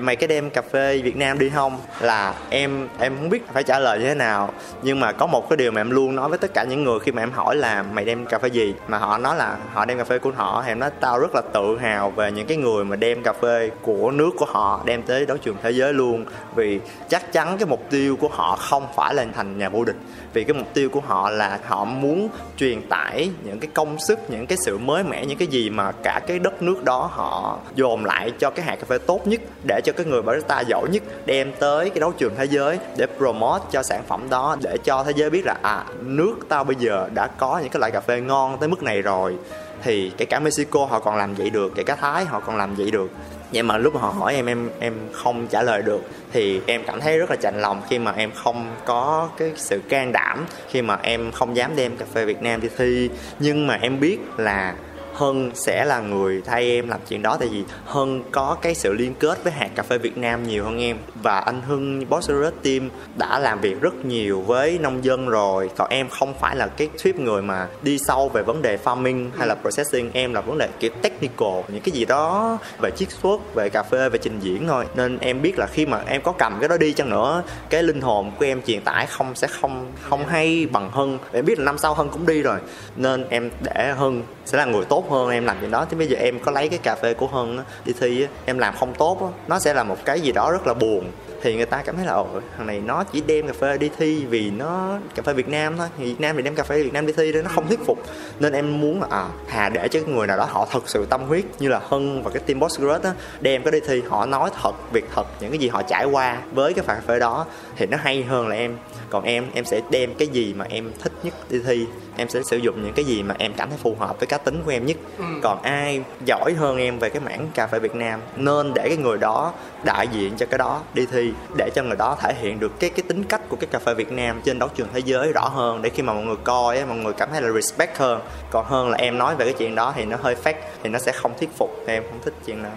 Speaker 4: mày cái đem cà phê Việt Nam đi không? Là em em không biết phải trả lời như thế nào. Nhưng mà có một cái điều mà em luôn nói với tất cả những người khi mà em hỏi là, mày đem cà phê gì? Mà họ nói là, họ đem cà phê của họ. Thì em nói, tao rất là tự hào về những cái người mà đem cà phê của nước của họ đem tới đấu trường thế giới luôn. Vì chắc chắn cái mục tiêu của họ không phải là thành nhà vô địch vì cái mục tiêu của họ là họ muốn truyền tải những cái công sức, những cái sự mới mẻ, những cái gì mà cả cái đất nước đó họ dồn lại cho cái hạt cà phê tốt nhất, để cho cái người barista giỏi nhất đem tới cái đấu trường thế giới để promote cho sản phẩm đó, để cho thế giới biết là à nước tao bây giờ đã có những cái loại cà phê ngon tới mức này rồi. Thì kể cả Mexico họ còn làm vậy được, kể cả Thái họ còn làm vậy được vậy mà lúc mà họ hỏi em em em không trả lời được, thì em cảm thấy rất là chạnh lòng khi mà em không có cái sự can đảm, khi mà em không dám đem cà phê Việt Nam đi thi. Nhưng mà em biết là Hân sẽ là người thay em làm chuyện đó, tại vì Hân có cái sự liên kết với hạt cà phê Việt Nam nhiều hơn em. Và anh Hưng, Boss Team, đã làm việc rất nhiều với nông dân rồi. Còn em không phải là cái tuyếp người mà đi sâu về vấn đề farming hay là processing. Em là vấn đề kiểu technical, những cái gì đó về chiết xuất, về cà phê, về trình diễn thôi. Nên em biết là khi mà em có cầm cái đó đi chăng nữa, cái linh hồn của em truyền tải không, sẽ không không hay bằng Hân. Em biết là năm sau Hân cũng đi rồi. Nên em để Hân sẽ là người tốt hơn em làm gì đó. Thì bây giờ em có lấy cái cà phê của hân đi thi em làm không tốt nó sẽ là một cái gì đó rất là buồn thì người ta cảm thấy là ồ thằng này nó chỉ đem cà phê đi thi vì nó cà phê Việt Nam thôi thì Việt Nam thì đem cà phê Việt Nam đi thi đó nó không thuyết phục. Nên em muốn là à hà để cho người nào đó họ thật sự tâm huyết như là Hân và cái team Boss Growth á đem cái đi thi họ nói thật việc thật những cái gì họ trải qua với cái cà phê đó thì nó hay hơn là em. Còn em em sẽ đem cái gì mà em thích nhất đi thi em sẽ sử dụng những cái gì mà em cảm thấy phù hợp với cá tính của em nhất. Ừ. còn ai giỏi hơn em về cái mảng cà phê Việt Nam nên để cái người đó đại diện cho cái đó đi thi để cho người đó thể hiện được cái cái tính cách của cái cà phê Việt Nam trên đấu trường thế giới rõ hơn, để khi mà mọi người coi mọi người cảm thấy là respect hơn. Còn hơn là em nói về cái chuyện đó thì nó hơi fake, thì nó sẽ không thuyết phục, em không thích chuyện nào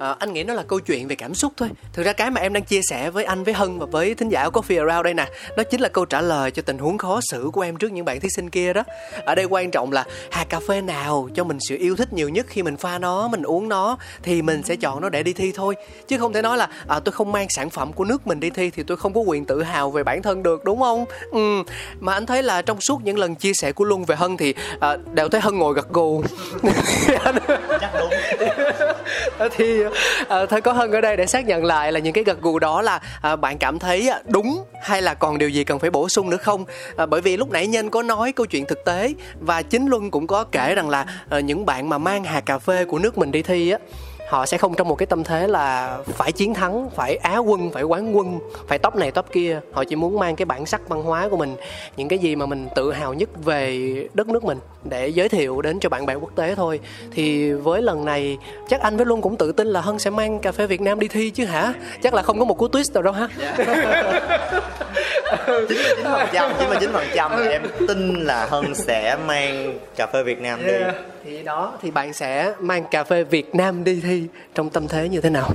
Speaker 1: à, anh nghĩ nó là câu chuyện về cảm xúc thôi. Thực ra cái mà em đang chia sẻ với anh với hân và với thính giả của Coffee Around đây nè đó chính là câu trả lời cho tình huống khó xử của em trước những bạn thí sinh kia đó. Ở đây quan trọng là hạt cà phê nào cho mình sự yêu thích nhiều nhất khi mình pha nó mình uống nó thì mình sẽ chọn nó để đi thi thôi. Chứ không thể nói là à, tôi không mang sản phẩm của nước mình đi thi thì tôi không có quyền tự hào về bản thân được đúng không? Ừ. mà anh thấy là trong suốt những lần chia sẻ của luân về hân thì à, đều thấy hân ngồi gật gù. Chắc đúng. Thì à, thôi có hơn ở đây để xác nhận lại là những cái gật gù đó là à, bạn cảm thấy à, đúng hay là còn điều gì cần phải bổ sung nữa không? À, bởi vì lúc nãy nhân có nói câu chuyện thực tế và chính luân cũng có kể rằng là à, những bạn mà mang hạt cà phê của nước mình đi thi á họ sẽ không trong một cái tâm thế là phải chiến thắng phải á quân phải quán quân phải top này top kia. Họ chỉ muốn mang cái bản sắc văn hóa của mình những cái gì mà mình tự hào nhất về đất nước mình để giới thiệu đến cho bạn bè quốc tế thôi. Thì với lần này chắc anh với luôn cũng tự tin là hân sẽ mang cà phê việt nam đi thi chứ hả? Chắc là không có một cú twist nào đâu ha.
Speaker 4: Chín mươi chín phần trăm chín mươi chín phần trăm. Em tin là hân sẽ mang cà phê việt nam đi
Speaker 1: thì đó, thì bạn sẽ mang cà phê Việt Nam đi thi trong tâm thế như thế nào?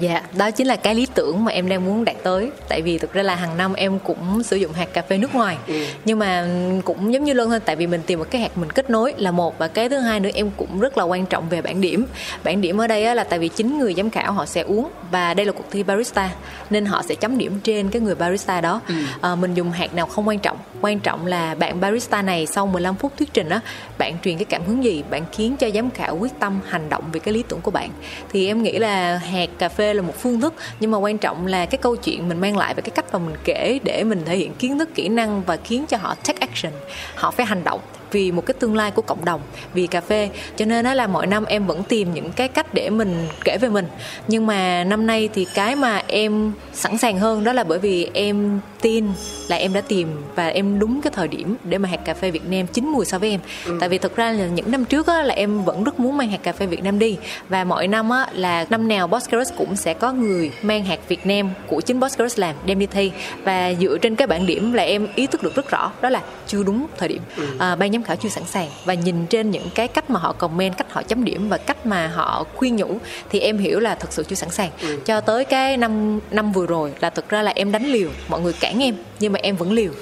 Speaker 3: Dạ, đó chính là cái lý tưởng mà em đang muốn đạt tới. Tại vì thực ra là hàng năm em cũng sử dụng hạt cà phê nước ngoài. Ừ. Nhưng mà cũng giống như luôn thôi, tại vì mình tìm một cái hạt mình kết nối là một và cái thứ hai nữa em cũng rất là quan trọng về bản điểm. Bản điểm ở đây là tại vì chính người giám khảo họ sẽ uống và đây là cuộc thi barista nên họ sẽ chấm điểm trên cái người barista đó. Ừ. À, mình dùng hạt nào không quan trọng, quan trọng là bạn barista này sau 15 phút thuyết trình á, bạn truyền cái cảm hứng gì, bạn khiến cho giám khảo quyết tâm hành động vì cái lý tưởng của bạn. Thì em nghĩ là hạt cà phê là một phương thức, nhưng mà quan trọng là cái câu chuyện mình mang lại và cái cách mà mình kể để mình thể hiện kiến thức, kỹ năng và khiến cho họ take action, họ phải hành động vì một cái tương lai của cộng đồng, vì cà phê. Cho nên đó là mỗi năm em vẫn tìm những cái cách để mình kể về mình. Nhưng mà năm nay thì cái mà em sẵn sàng hơn đó là bởi vì em tin là em đã tìm và em đúng cái thời điểm để mà hạt cà phê Việt Nam chín mùi so với em ừ. tại vì thực ra là những năm trước á, là em vẫn rất muốn mang hạt cà phê Việt Nam đi và mọi năm á, là năm nào Boscaris cũng sẽ có người mang hạt Việt Nam của chính Boscaris làm đem đi thi và dựa trên cái bản điểm là em ý thức được rất rõ đó là chưa đúng thời điểm ừ. à, ban giám khảo chưa sẵn sàng và nhìn trên những cái cách mà họ comment cách họ chấm điểm và cách mà họ khuyên nhủ thì em hiểu là thực sự chưa sẵn sàng ừ. cho tới cái năm năm vừa rồi là thực ra là em đánh liều mọi người cản em nhưng mà em vẫn liều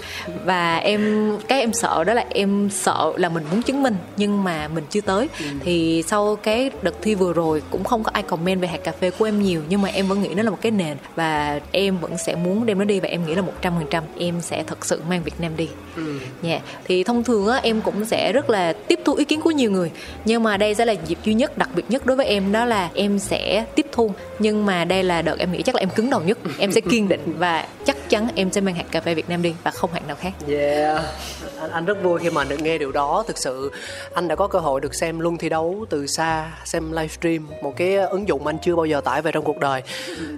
Speaker 3: và em cái em sợ đó là em sợ là mình muốn chứng minh nhưng mà mình chưa tới ừ. thì sau cái đợt thi vừa rồi cũng không có ai comment về hạt cà phê của em nhiều nhưng mà em vẫn nghĩ nó là một cái nền và em vẫn sẽ muốn đem nó đi và em nghĩ là một trăm phần trăm em sẽ thật sự mang Việt Nam đi. Ừ. Yeah. Thì thông thường á em cũng sẽ rất là tiếp thu ý kiến của nhiều người nhưng mà đây sẽ là dịp duy nhất đặc biệt nhất đối với em đó là em sẽ tiếp thu nhưng mà đây là đợt em nghĩ chắc là em cứng đầu nhất em sẽ kiên định và chắc chắn em sẽ mang hạt cà phê Việt Nam đi và không hạt nào khác.
Speaker 1: Yeah, anh, anh rất vui khi mà được nghe điều đó. Thực sự anh đã có cơ hội được xem luôn thi đấu từ xa, xem livestream một cái ứng dụng anh chưa bao giờ tải về trong cuộc đời.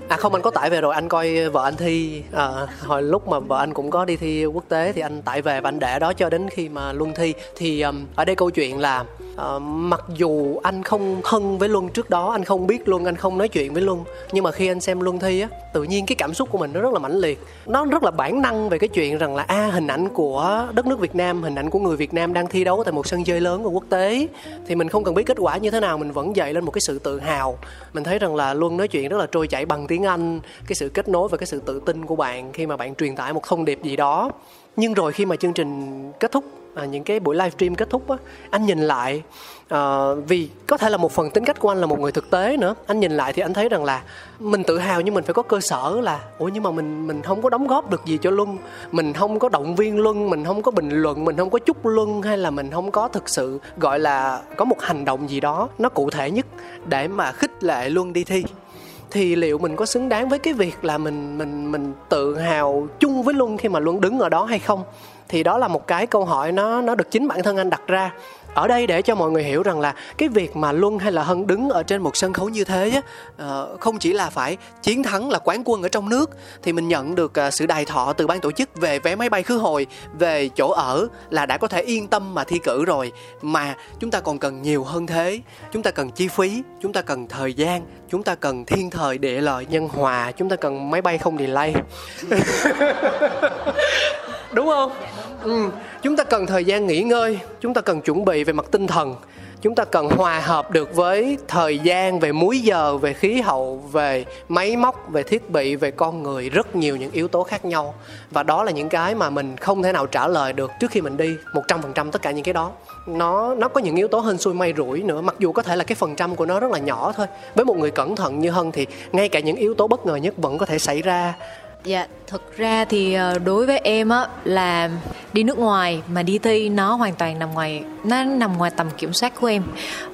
Speaker 1: À không, anh có tải về rồi. Anh coi vợ anh thi à, hồi lúc mà vợ anh cũng có đi thi quốc tế thì anh tải về và anh để đó cho đến khi mà luân thi. Thì um, ở đây câu chuyện là à, mặc dù anh không thân với luân trước đó, anh không biết luân, anh không nói chuyện với luân, nhưng mà khi anh xem luân thi á, tự nhiên cái cảm xúc của mình nó rất là mãnh liệt. Nó rất là bản năng về cái chuyện rằng là a à, hình ảnh của đất nước Việt Nam hình ảnh của người Việt Nam đang thi đấu tại một sân chơi lớn của quốc tế thì mình không cần biết kết quả như thế nào mình vẫn dậy lên một cái sự tự hào. Mình thấy rằng là luôn nói chuyện rất là trôi chảy bằng tiếng Anh cái sự kết nối và cái sự tự tin của bạn khi mà bạn truyền tải một thông điệp gì đó. Nhưng rồi khi mà chương trình kết thúc à, những cái buổi livestream kết thúc á anh nhìn lại à, vì có thể là một phần tính cách của anh là một người thực tế nữa anh nhìn lại thì anh thấy rằng là mình tự hào nhưng mình phải có cơ sở là ủa nhưng mà mình mình không có đóng góp được gì cho luân mình không có động viên luân mình không có bình luận mình không có chúc luân hay là mình không có thực sự gọi là có một hành động gì đó nó cụ thể nhất để mà khích lệ luân đi thi? Thì liệu mình có xứng đáng với cái việc là mình mình mình tự hào chung với luân khi mà luân đứng ở đó hay không? Thì đó là một cái câu hỏi nó nó được chính bản thân anh đặt ra. Ở đây để cho mọi người hiểu rằng là cái việc mà luân hay là hân đứng ở trên một sân khấu như thế á ờ, không chỉ là phải chiến thắng là quán quân ở trong nước, thì mình nhận được ờ, sự đài thọ từ ban tổ chức về vé máy bay khứ hồi, về chỗ ở là đã có thể yên tâm mà thi cử rồi. Mà chúng ta còn cần nhiều hơn thế, chúng ta cần chi phí, chúng ta cần thời gian, chúng ta cần thiên thời, địa lợi, nhân hòa, chúng ta cần máy bay không delay. đúng không? Ừ. chúng ta cần thời gian nghỉ ngơi. Chúng ta cần chuẩn bị về mặt tinh thần. Chúng ta cần hòa hợp được với thời gian, về múi giờ, về khí hậu, về máy móc, về thiết bị, về con người, rất nhiều những yếu tố khác nhau. Và đó là những cái mà mình không thể nào trả lời được trước khi mình đi một trăm phần trăm tất cả những cái đó. Nó nó có những yếu tố hên xui may rủi nữa, mặc dù có thể là cái phần trăm của nó rất là nhỏ thôi. Với một người cẩn thận như hân thì ngay cả những yếu tố bất ngờ nhất vẫn có thể xảy ra.
Speaker 3: Dạ, thực ra thì ờ, đối với em á là đi nước ngoài mà đi thi nó hoàn toàn nằm ngoài nó nằm ngoài tầm kiểm soát của em.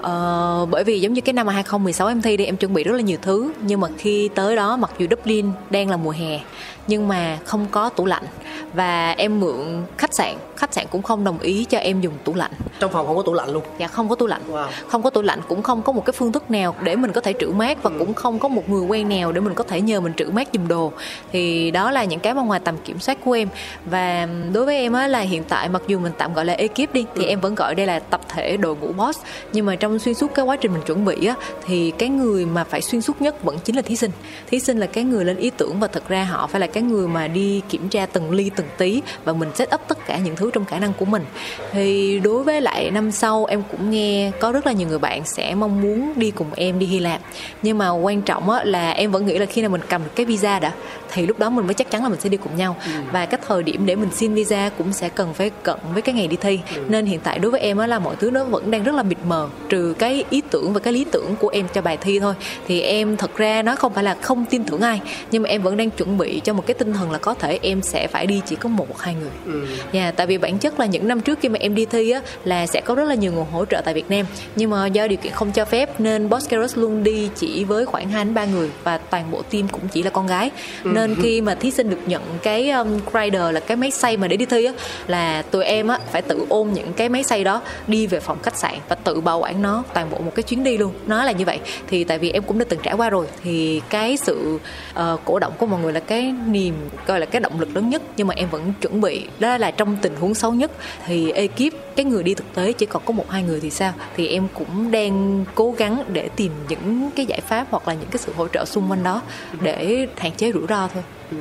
Speaker 3: Ờ, bởi vì giống như cái năm 2016 em thi đi em chuẩn bị rất là nhiều thứ nhưng mà khi tới đó mặc dù Dublin đang là mùa hè nhưng mà không có tủ lạnh. Và em mượn khách sạn khách sạn cũng không đồng ý cho em dùng tủ lạnh.
Speaker 1: Trong phòng không có tủ lạnh luôn?
Speaker 3: Dạ không có tủ lạnh. Wow. không có tủ lạnh cũng không có một cái phương thức nào để mình có thể trữ mát và ừ. cũng không có một người quen nào để mình có thể nhờ mình trữ mát giùm đồ. Thì đó là những cái mà ngoài tầm kiểm soát của em. Và đối với em á là hiện tại mặc dù mình tạm gọi là ekip đi thì ừ. em vẫn gọi đây là tập thể đội ngũ boss. Nhưng mà trong xuyên suốt cái quá trình mình chuẩn bị á thì cái người mà phải xuyên suốt nhất vẫn chính là thí sinh. Thí sinh là cái người lên ý tưởng và thực ra họ phải là cái cái người mà đi kiểm tra từng ly từng tí và mình set up tất cả những thứ trong khả năng của mình. Thì đối với lại năm sau em cũng nghe có rất là nhiều người bạn sẽ mong muốn đi cùng em đi Hy Lạp. Nhưng mà quan trọng á, là em vẫn nghĩ là khi nào mình cầm được cái visa đã thì lúc đó mình mới chắc chắn là mình sẽ đi cùng nhau ừ. và cái thời điểm để mình xin visa cũng sẽ cần phải cận với cái ngày đi thi ừ. nên hiện tại đối với em á là mọi thứ nó vẫn đang rất là mịt mờ trừ cái ý tưởng và cái lý tưởng của em cho bài thi thôi thì em thật ra nó không phải là không tin tưởng ai nhưng mà em vẫn đang chuẩn bị cho một cái tinh thần là có thể em sẽ phải đi chỉ có một hoặc hai người ừ. yeah, tại vì bản chất là những năm trước khi mà em đi thi á là sẽ có rất là nhiều nguồn hỗ trợ tại Việt Nam nhưng mà do điều kiện không cho phép nên Boscaros luôn đi chỉ với khoảng 2 đến 3 người và toàn bộ team cũng chỉ là con gái ừ. nên khi mà thí sinh được nhận cái um, rider là cái máy xay mà để đi thi á là tụi em á phải tự ôm những cái máy xay đó đi về phòng khách sạn và tự bảo quản nó toàn bộ một cái chuyến đi luôn. Nó là như vậy. Thì tại vì em cũng đã từng trải qua rồi thì cái sự uh, cổ động của mọi người là cái niềm coi là cái động lực lớn nhất nhưng mà em vẫn chuẩn bị. Đó là trong tình huống xấu nhất thì ekip cái người đi thực tế chỉ còn có một hai người thì sao? Thì em cũng đang cố gắng để tìm những cái giải pháp hoặc là những cái sự hỗ trợ xung quanh đó để hạn chế rủi ro thôi ừ.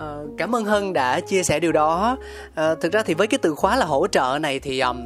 Speaker 1: Uh, cảm ơn Hân đã chia sẻ điều đó. Uh, thực ra thì với cái từ khóa là hỗ trợ này thì um,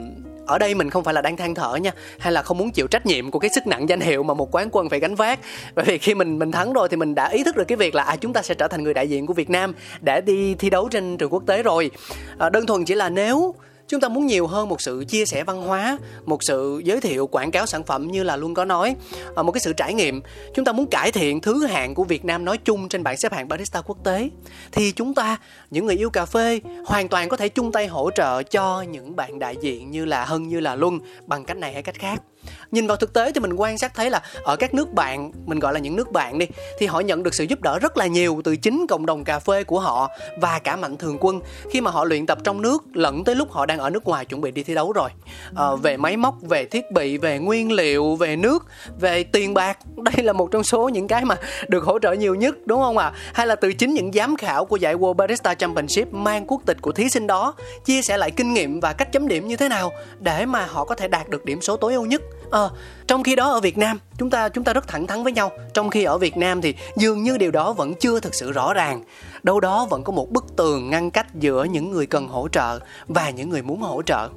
Speaker 1: ở đây mình không phải là đang than thở nha hay là không muốn chịu trách nhiệm của cái sức nặng danh hiệu mà một quán quân phải gánh vác bởi vì khi mình mình thắng rồi thì mình đã ý thức được cái việc là à chúng ta sẽ trở thành người đại diện của Việt Nam để đi thi đấu trên trường quốc tế rồi à, đơn thuần chỉ là nếu chúng ta muốn nhiều hơn một sự chia sẻ văn hóa, một sự giới thiệu quảng cáo sản phẩm như là luôn có nói à, một cái sự trải nghiệm. Chúng ta muốn cải thiện thứ hạng của việt nam nói chung trên bảng xếp hạng barista quốc tế. Thì chúng ta, những người yêu cà phê, hoàn toàn có thể chung tay hỗ trợ cho những bạn đại diện như là hân, như là luân bằng cách này hay cách khác nhìn vào thực tế thì mình quan sát thấy là ở các nước bạn mình gọi là những nước bạn đi thì họ nhận được sự giúp đỡ rất là nhiều từ chính cộng đồng cà phê của họ và cả mạnh thường quân. Khi mà họ luyện tập trong nước lẫn tới lúc họ đang ở nước ngoài chuẩn bị đi thi đấu rồi. À, về máy móc về thiết bị về nguyên liệu về nước về tiền bạc đây là một trong số những cái mà được hỗ trợ nhiều nhất đúng không ạ? À? hay là từ chính những giám khảo của giải World Barista Championship mang quốc tịch của thí sinh đó chia sẻ lại kinh nghiệm và cách chấm điểm như thế nào để mà họ có thể đạt được điểm số tối ưu nhất? À, trong khi đó ở Việt Nam chúng ta chúng ta rất thẳng thắn với nhau. Trong khi ở Việt Nam thì dường như điều đó vẫn chưa thực sự rõ ràng. Đâu đó vẫn có một bức tường ngăn cách giữa những người cần hỗ trợ và những người muốn hỗ trợ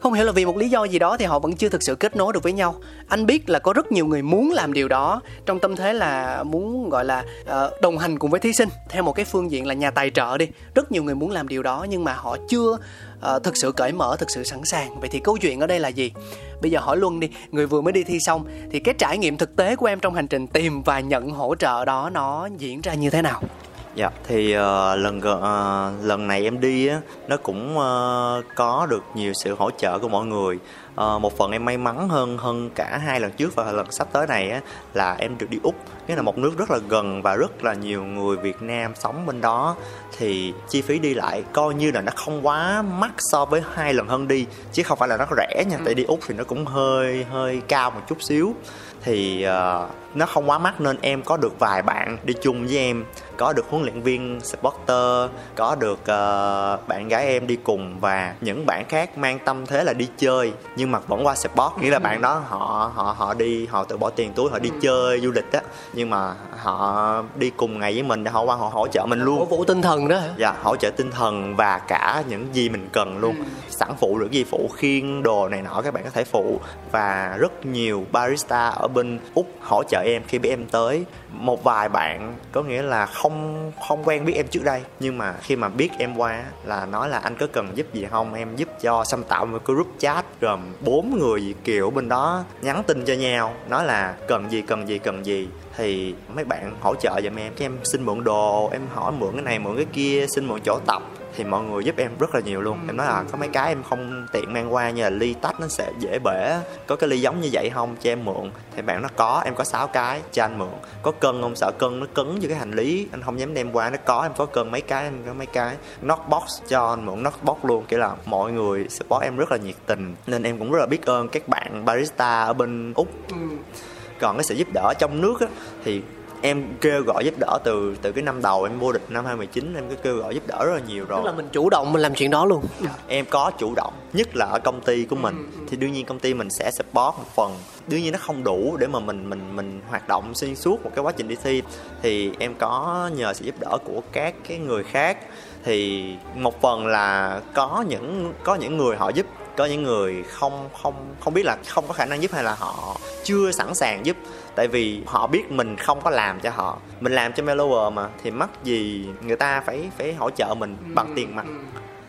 Speaker 1: không hiểu là vì một lý do gì đó thì họ vẫn chưa thực sự kết nối được với nhau. Anh biết là có rất nhiều người muốn làm điều đó. Trong tâm thế là muốn gọi là uh, đồng hành cùng với thí sinh theo một cái phương diện là nhà tài trợ đi. Rất nhiều người muốn làm điều đó nhưng mà họ chưa uh, thực sự cởi mở thực sự sẵn sàng. Vậy thì câu chuyện ở đây là gì? Bây giờ hỏi luân đi. Người vừa mới đi thi xong thì cái trải nghiệm thực tế của em trong hành trình tìm và nhận hỗ trợ đó nó diễn ra như thế nào?
Speaker 4: Dạ thì uh, lần uh, lần này em đi á nó cũng uh, có được nhiều sự hỗ trợ của mọi người. Uh, một phần em may mắn hơn hơn cả hai lần trước và lần sắp tới này á là em được đi úc nghĩa là một nước rất là gần và rất là nhiều người Việt Nam sống bên đó thì chi phí đi lại coi như là nó không quá mắc so với hai lần hơn đi chứ không phải là nó rẻ nha ừ. tại đi úc thì nó cũng hơi hơi cao một chút xíu thì uh, nó không quá mắc nên em có được vài bạn đi chung với em có được huấn luyện viên supporter có được uh, bạn gái em đi cùng và những bạn khác mang tâm thế là đi chơi. Nhưng mà vẫn qua support nghĩa là bạn đó họ họ họ đi họ tự bỏ tiền túi họ đi chơi du lịch á. Nhưng mà họ đi cùng ngày với mình để họ qua họ hỗ trợ mình luôn.
Speaker 1: Cổ vũ tinh thần đó hả?
Speaker 4: Dạ hỗ trợ tinh thần và cả những gì mình cần luôn. Ừ. sẵn phụ được gì phụ khiên đồ này nọ các bạn có thể phụ. Và rất nhiều barista ở bên úc hỗ trợ em khi biết em tới một vài bạn, có nghĩa là không không quen biết em trước đây. Nhưng mà khi mà biết em qua là nói là anh có cần giúp gì không? Em giúp cho xâm tạo một cái group chat gồm bốn người kiểu bên đó nhắn tin cho nhau, nói là cần gì cần gì cần gì. Thì mấy bạn hỗ trợ giùm em cái em xin mượn đồ, em hỏi mượn cái này, mượn cái kia, xin mượn chỗ tập thì mọi người giúp em rất là nhiều luôn. Em nói là có mấy cái em không tiện mang qua như là ly tách nó sẽ dễ bể. Có cái ly giống như vậy không? Cho em mượn. Thì bạn nó có em có 6 cái cho anh mượn. Có cân không? Sợ cân nó cứng như cái hành lý. Anh không dám đem qua nó có em có cân mấy cái em có mấy cái. Knockbox cho anh mượn knockbox luôn. Kiểu là mọi người support em rất là nhiệt tình. Nên em cũng rất là biết ơn các bạn barista ở bên úc. Ừ. còn cái sự giúp đỡ trong nước á, thì em kêu gọi giúp đỡ từ từ cái năm đầu em vô địch năm 2019 em cứ kêu gọi giúp đỡ rất là nhiều rồi.
Speaker 1: tức là mình chủ động mình làm chuyện đó luôn.
Speaker 4: Em có chủ động nhất là ở công ty của mình. Ừ, ừ. thì đương nhiên công ty mình sẽ support một phần. Đương nhiên nó không đủ để mà mình mình mình hoạt động xuyên suốt một cái quá trình đi thi. Thì em có nhờ sự giúp đỡ của các cái người khác. Thì một phần là có những có những người họ giúp có những người không không không biết là không có khả năng giúp hay là họ chưa sẵn sàng giúp tại vì họ biết mình không có làm cho họ. Mình làm cho Melower mà thì mắc gì người ta phải phải hỗ trợ mình bằng tiền mặt.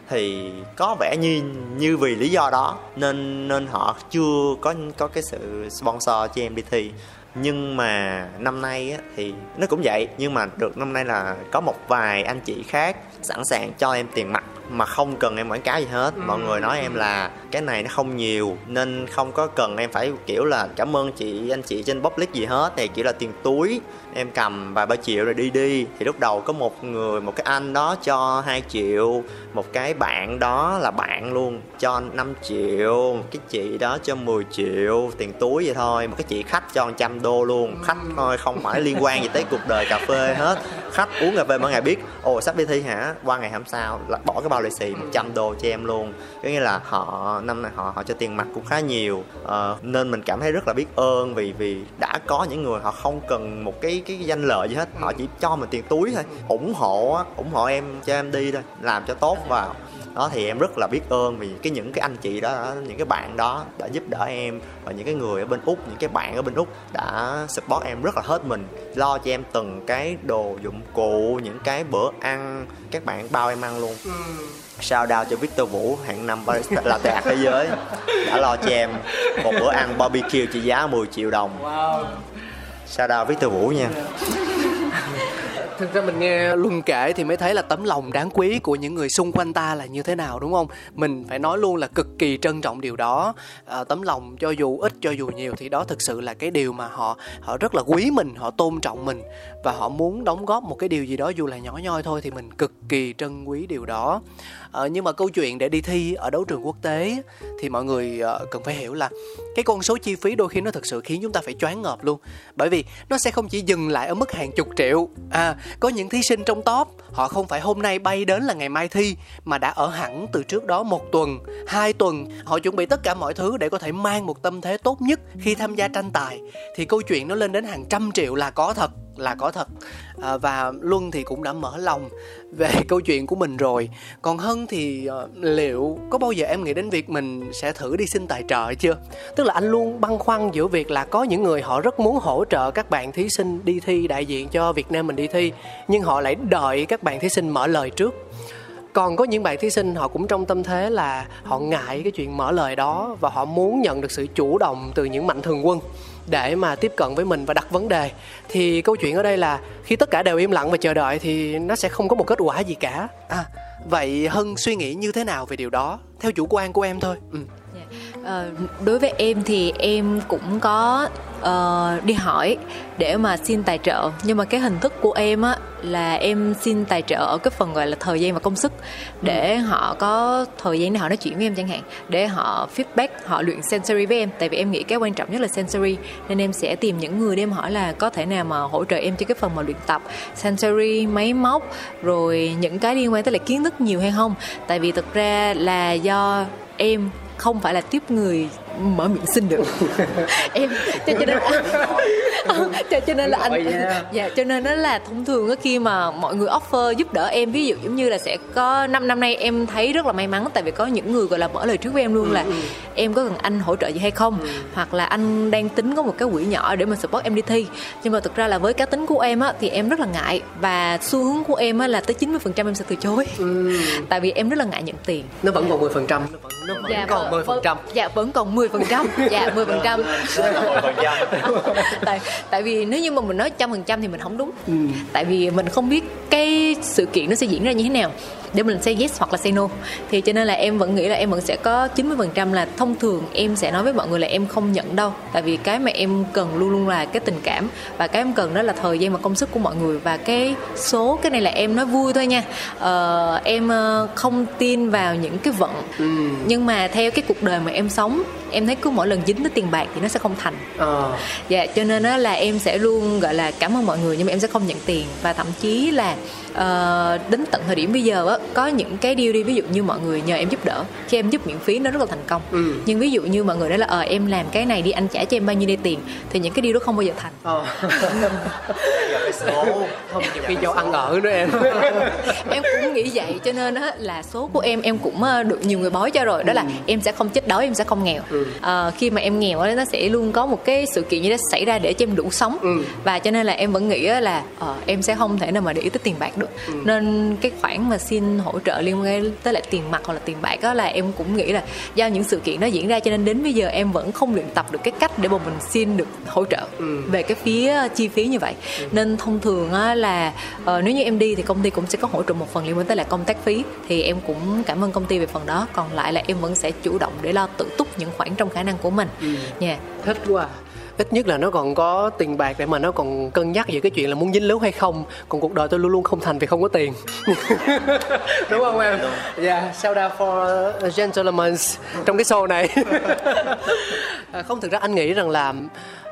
Speaker 4: thì có vẻ như như vì lý do đó nên nên họ chưa có có cái sự sponsor cho em đi thi nhưng mà năm nay á, thì nó cũng vậy nhưng mà được năm nay là có một vài anh chị khác sẵn sàng cho em tiền mặt mà không cần em quảng cáo gì hết. Mọi người nói em là cái này nó không nhiều nên không có cần em phải kiểu là cảm ơn chị anh chị trên public gì hết. Thì chỉ là tiền túi em cầm vài ba triệu rồi đi đi. Thì lúc đầu có một người một cái anh đó cho 2 triệu một cái bạn đó là bạn luôn cho 5 triệu cái chị đó cho 10 triệu tiền túi vậy thôi. Một cái chị khách cho 100 đô luôn. Khách thôi không phải liên quan gì tới cuộc đời cà phê hết. Khách uống cà phê mỗi ngày biết ồ sắp đi thi hả? Qua ngày hôm sau là bỏ cái bao lì xì 100 đô cho em luôn. Có nghĩa là họ năm nay họ họ cho tiền mặt cũng khá nhiều. Ờ, nên mình cảm thấy rất là biết ơn vì vì đã có những người họ không cần một cái cái danh lợi gì hết. Họ chỉ cho mình tiền túi thôi ủng hộ ủng hộ em cho em đi thôi làm cho tốt vào. Đó thì em rất là biết ơn vì cái những cái anh chị đó những cái bạn đó đã giúp đỡ em và những cái người ở bên úc những cái bạn ở bên úc đã support em rất là hết mình lo cho em từng cái đồ dụng cụ những cái bữa ăn các bạn bao em ăn luôn. Ừ shout out cho Victor Vũ hạng năm barista latte art thế giới. Đã lo cho em một bữa ăn barbecue trị giá 10 triệu đồng. Shout out Victor Vũ nha.
Speaker 1: Thực ra mình nghe luân kể thì mới thấy là tấm lòng đáng quý của những người xung quanh ta là như thế nào đúng không? Mình phải nói luôn là cực kỳ trân trọng điều đó. À, tấm lòng cho dù ít cho dù nhiều thì đó thực sự là cái điều mà họ họ rất là quý mình họ tôn trọng mình và họ muốn đóng góp một cái điều gì đó dù là nhỏ nhoi thôi thì mình cực kỳ trân quý điều đó Ờ, nhưng mà câu chuyện để đi thi ở đấu trường quốc tế thì mọi người ờ, cần phải hiểu là cái con số chi phí đôi khi nó thực sự khiến chúng ta phải choáng ngợp luôn. Bởi vì nó sẽ không chỉ dừng lại ở mức hàng chục triệu. À có những thí sinh trong top họ không phải hôm nay bay đến là ngày mai thi mà đã ở hẳn từ trước đó một tuần hai tuần. Họ chuẩn bị tất cả mọi thứ để có thể mang một tâm thế tốt nhất khi tham gia tranh tài. Thì câu chuyện nó lên đến hàng trăm triệu là có thật là có thật. À, và luân thì cũng đã mở lòng về câu chuyện của mình rồi. Còn hân thì uh, liệu có bao giờ em nghĩ đến việc mình sẽ thử đi xin tài trợ chưa? Tức là anh luôn băn khoăn giữa việc là có những người họ rất muốn hỗ trợ các bạn thí sinh đi thi đại diện cho việt nam mình đi thi nhưng họ lại đợi các bạn thí sinh mở lời trước. Còn có những bạn thí sinh họ cũng trong tâm thế là họ ngại cái chuyện mở lời đó và họ muốn nhận được sự chủ động từ những mạnh thường quân để mà tiếp cận với mình và đặt vấn đề. Thì câu chuyện ở đây là khi tất cả đều im lặng và chờ đợi thì nó sẽ không có một kết quả gì cả. À vậy hân suy nghĩ như thế nào về điều đó? Theo chủ quan của em thôi. Ừ.
Speaker 3: Ờ, đối với em thì em cũng có ờ, đi hỏi để mà xin tài trợ. Nhưng mà cái hình thức của em á là em xin tài trợ ở cái phần gọi là thời gian và công sức để họ có thời gian để họ nói chuyện với em chẳng hạn để họ feedback họ luyện sensory với em. Tại vì em nghĩ cái quan trọng nhất là sensory nên em sẽ tìm những người để em hỏi là có thể nào mà hỗ trợ em cho cái phần mà luyện tập sensory máy móc rồi những cái liên quan tới là kiến thức nhiều hay không. Tại vì thực ra là do em không phải là tiếp người mở miệng xin được. Em cho, cho nên cho, cho nên là anh dạ cho nên đó là thông thường á khi mà mọi người offer giúp đỡ em ví dụ giống như là sẽ có năm năm nay em thấy rất là may mắn tại vì có những người gọi là mở lời trước với em luôn là em có cần anh hỗ trợ gì hay không? Hoặc là anh đang tính có một cái quỹ nhỏ để mà support em đi thi. Nhưng mà thực ra là với cá tính của em á thì em rất là ngại và xu hướng của em á là tới 90% em sẽ từ chối. Tại vì em rất là ngại nhận tiền.
Speaker 1: Nó vẫn còn 10% phần trăm. Nó vẫn, nó vẫn
Speaker 3: dạ,
Speaker 1: còn 10% phần trăm.
Speaker 3: dạ vẫn còn 10 phần trăm. Dạ 10 phần trăm. Tại tại vì nếu như mà mình nói trăm phần trăm thì mình không đúng.
Speaker 1: Ừ.
Speaker 3: tại vì mình không biết cái sự kiện nó sẽ diễn ra như thế nào để mình say yes hoặc là say no. Thì cho nên là em vẫn nghĩ là em vẫn sẽ có 90% là thông thường em sẽ nói với mọi người là em không nhận đâu. Tại vì cái mà em cần luôn luôn là cái tình cảm. Và cái em cần đó là thời gian và công sức của mọi người. Và cái số cái này là em nói vui thôi nha. Ờ, em ờ, không tin vào những cái vận. Nhưng mà theo cái cuộc đời mà em sống em thấy cứ mỗi lần dính tới tiền bạc thì nó sẽ không thành.
Speaker 1: Ờ.
Speaker 3: dạ cho nên đó là em sẽ luôn gọi là cảm ơn mọi người nhưng mà em sẽ không nhận tiền. Và thậm chí là ờ, đến tận thời điểm bây giờ á có những cái deal đi ví dụ như mọi người nhờ em giúp đỡ khi em giúp miễn phí nó rất là thành công.
Speaker 1: Ừ.
Speaker 3: nhưng ví dụ như mọi người nói là ờ em làm cái này đi anh trả cho em bao nhiêu đây tiền? Thì những cái deal đó không bao giờ thành.
Speaker 1: Ờ. không nhiều khi do ăn ở nữa em.
Speaker 3: Em cũng nghĩ vậy cho nên á là số của em em cũng ờ, được nhiều người bói cho rồi. Đó là em sẽ không chết đói em sẽ không nghèo. Ờ, khi mà em nghèo á nó sẽ luôn có một cái sự kiện như đó xảy ra để cho em đủ sống.
Speaker 1: Ừ.
Speaker 3: và cho nên là em vẫn nghĩ á là ờ, em sẽ không thể nào mà để ý tới tiền bạc được. Nên cái khoản mà xin hỗ trợ liên quan tới lại tiền mặt hoặc là tiền bạc đó là em cũng nghĩ là do những sự kiện đó diễn ra cho nên đến bây giờ em vẫn không luyện tập được cái cách để mà mình xin được hỗ trợ về cái phía chi phí như vậy. Nên thông thường á là ờ, nếu như em đi thì công ty cũng sẽ có hỗ trợ một phần liên quan tới là công tác phí thì em cũng cảm ơn công ty về phần đó. Còn lại là em vẫn sẽ chủ động để lo tự túc những khoản trong khả năng của mình. Nha.
Speaker 1: Thích quá à. Ít nhất là nó còn có tiền bạc để mà nó còn cân nhắc về cái chuyện là muốn dính líu hay không. Còn cuộc đời tôi luôn luôn không thành vì không có tiền. Đúng không em? Yeah shout out for gentlemen trong cái show này. À, không thực ra anh nghĩ rằng là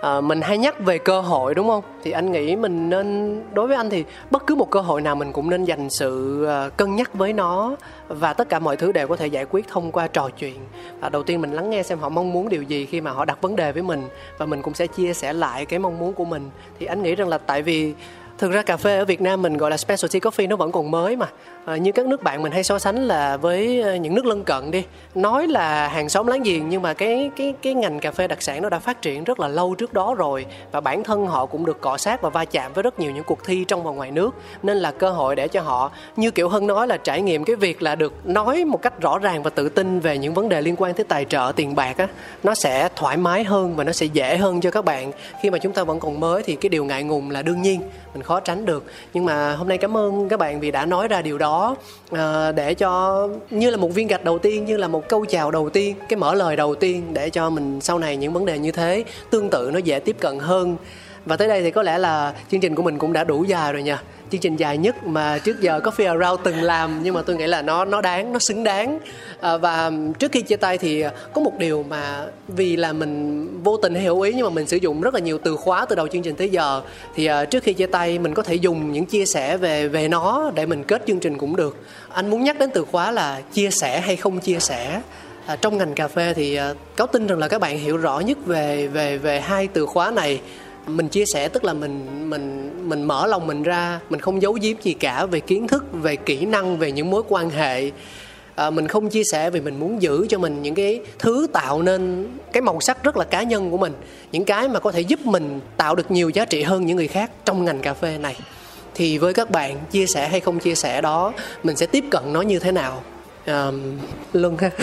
Speaker 1: à, mình hay nhắc về cơ hội đúng không? Thì anh nghĩ mình nên đối với anh thì bất cứ một cơ hội nào mình cũng nên dành sự à, cân nhắc với nó và tất cả mọi thứ đều có thể giải quyết thông qua trò chuyện. À, đầu tiên mình lắng nghe xem họ mong muốn điều gì khi mà họ đặt vấn đề với mình và mình cũng sẽ chia sẻ lại cái mong muốn của mình. Thì anh nghĩ rằng là tại vì thực ra cà phê ở Việt Nam mình gọi là specialty coffee nó vẫn còn mới mà. À, như các nước bạn mình hay so sánh là với ờ, những nước lân cận đi. Nói là hàng xóm láng giềng nhưng mà cái cái cái ngành cà phê đặc sản nó đã phát triển rất là lâu trước đó rồi. Và bản thân họ cũng được cọ sát và va chạm với rất nhiều những cuộc thi trong và ngoài nước. Nên là cơ hội để cho họ như kiểu hân nói là trải nghiệm cái việc là được nói một cách rõ ràng và tự tin về những vấn đề liên quan tới tài trợ tiền bạc á nó sẽ thoải mái hơn và nó sẽ dễ hơn cho các bạn. Khi mà chúng ta vẫn còn mới thì cái điều ngại ngùng là đương nhiên mình khó tránh được. Nhưng mà hôm nay cảm ơn các bạn vì đã nói ra điều đó à, để cho như là một viên gạch đầu tiên như là một câu chào đầu tiên cái mở lời đầu tiên để cho mình sau này những vấn đề như thế tương tự nó dễ tiếp cận hơn. Và tới đây thì có lẽ là chương trình của mình cũng đã đủ dài rồi nha chương trình dài nhất mà trước giờ Coffee Around từng làm nhưng mà tôi nghĩ là nó nó đáng nó xứng đáng. À, và trước khi chia tay thì có một điều mà vì là mình vô tình hay hữu ý nhưng mà mình sử dụng rất là nhiều từ khóa từ đầu chương trình tới giờ thì à, trước khi chia tay mình có thể dùng những chia sẻ về về nó để mình kết chương trình cũng được. Anh muốn nhắc đến từ khóa là chia sẻ hay không chia sẻ. À, trong ngành cà phê thì à, cáo tin rằng là các bạn hiểu rõ nhất về về về hai từ khóa này mình chia sẻ tức là mình mình mình mở lòng mình ra mình không giấu giếm gì cả về kiến thức về kỹ năng về những mối quan hệ. À, mình không chia sẻ vì mình muốn giữ cho mình những cái thứ tạo nên cái màu sắc rất là cá nhân của mình những cái mà có thể giúp mình tạo được nhiều giá trị hơn những người khác trong ngành cà phê này. Thì với các bạn chia sẻ hay không chia sẻ đó mình sẽ tiếp cận nó như thế nào? Um, luân ha.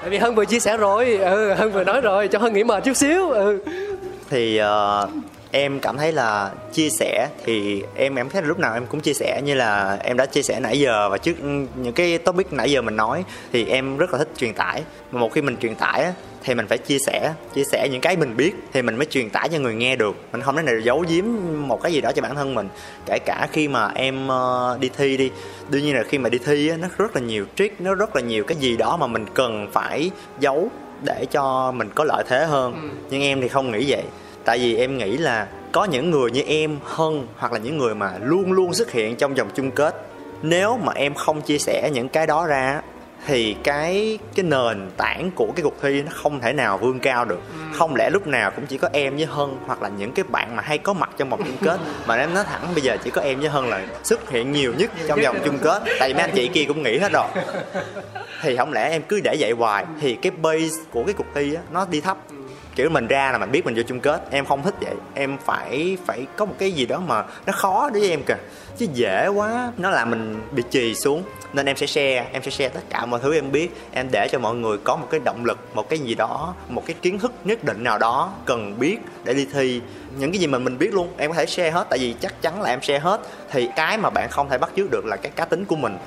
Speaker 1: Tại vì hân vừa chia sẻ rồi. Ừ, hân vừa nói rồi cho hân nghỉ mệt chút xíu. Ừ.
Speaker 4: thì uh, em cảm thấy là chia sẻ thì em em thấy là lúc nào em cũng chia sẻ như là em đã chia sẻ nãy giờ và trước những cái topic nãy giờ mình nói thì em rất là thích truyền tải. Mà một khi mình truyền tải thì mình phải chia sẻ chia sẻ những cái mình biết thì mình mới truyền tải cho người nghe được. Mình không thể nào giấu giếm một cái gì đó cho bản thân mình kể cả khi mà em ờ, đi thi đi. Đương nhiên là khi mà đi thi á, nó rất là nhiều trick nó rất là nhiều cái gì đó mà mình cần phải giấu để cho mình có lợi thế hơn. Nhưng em thì không nghĩ vậy. Tại vì em nghĩ là có những người như em hân hoặc là những người mà luôn luôn xuất hiện trong vòng chung kết nếu mà em không chia sẻ những cái đó ra thì cái cái nền tảng của cái cuộc thi nó không thể nào vươn cao được. Không lẽ lúc nào cũng chỉ có em với hân hoặc là những cái bạn mà hay có mặt trong vòng chung kết? Mà em nói thẳng bây giờ chỉ có em với hân là xuất hiện nhiều nhất trong vòng chung kết. Tại vì mấy anh chị kia cũng nghĩ hết rồi. Thì không lẽ em cứ để vậy hoài? Thì cái base của cái cuộc thi á nó đi thấp. Kiểu mình ra là mình biết mình vô chung kết. Em không thích vậy. Em phải phải có một cái gì đó mà nó khó đối với em kìa chứ dễ quá. Nó làm mình bị trì xuống. Nên em sẽ share em sẽ share tất cả mọi thứ em biết. Em để cho mọi người có một cái động lực một cái gì đó một cái kiến thức nhất định nào đó cần biết để đi thi. Những cái gì mình mình biết luôn em có thể share hết. Tại vì chắc chắn là em share hết. Thì cái mà bạn không thể bắt chước được là cái cá tính của mình.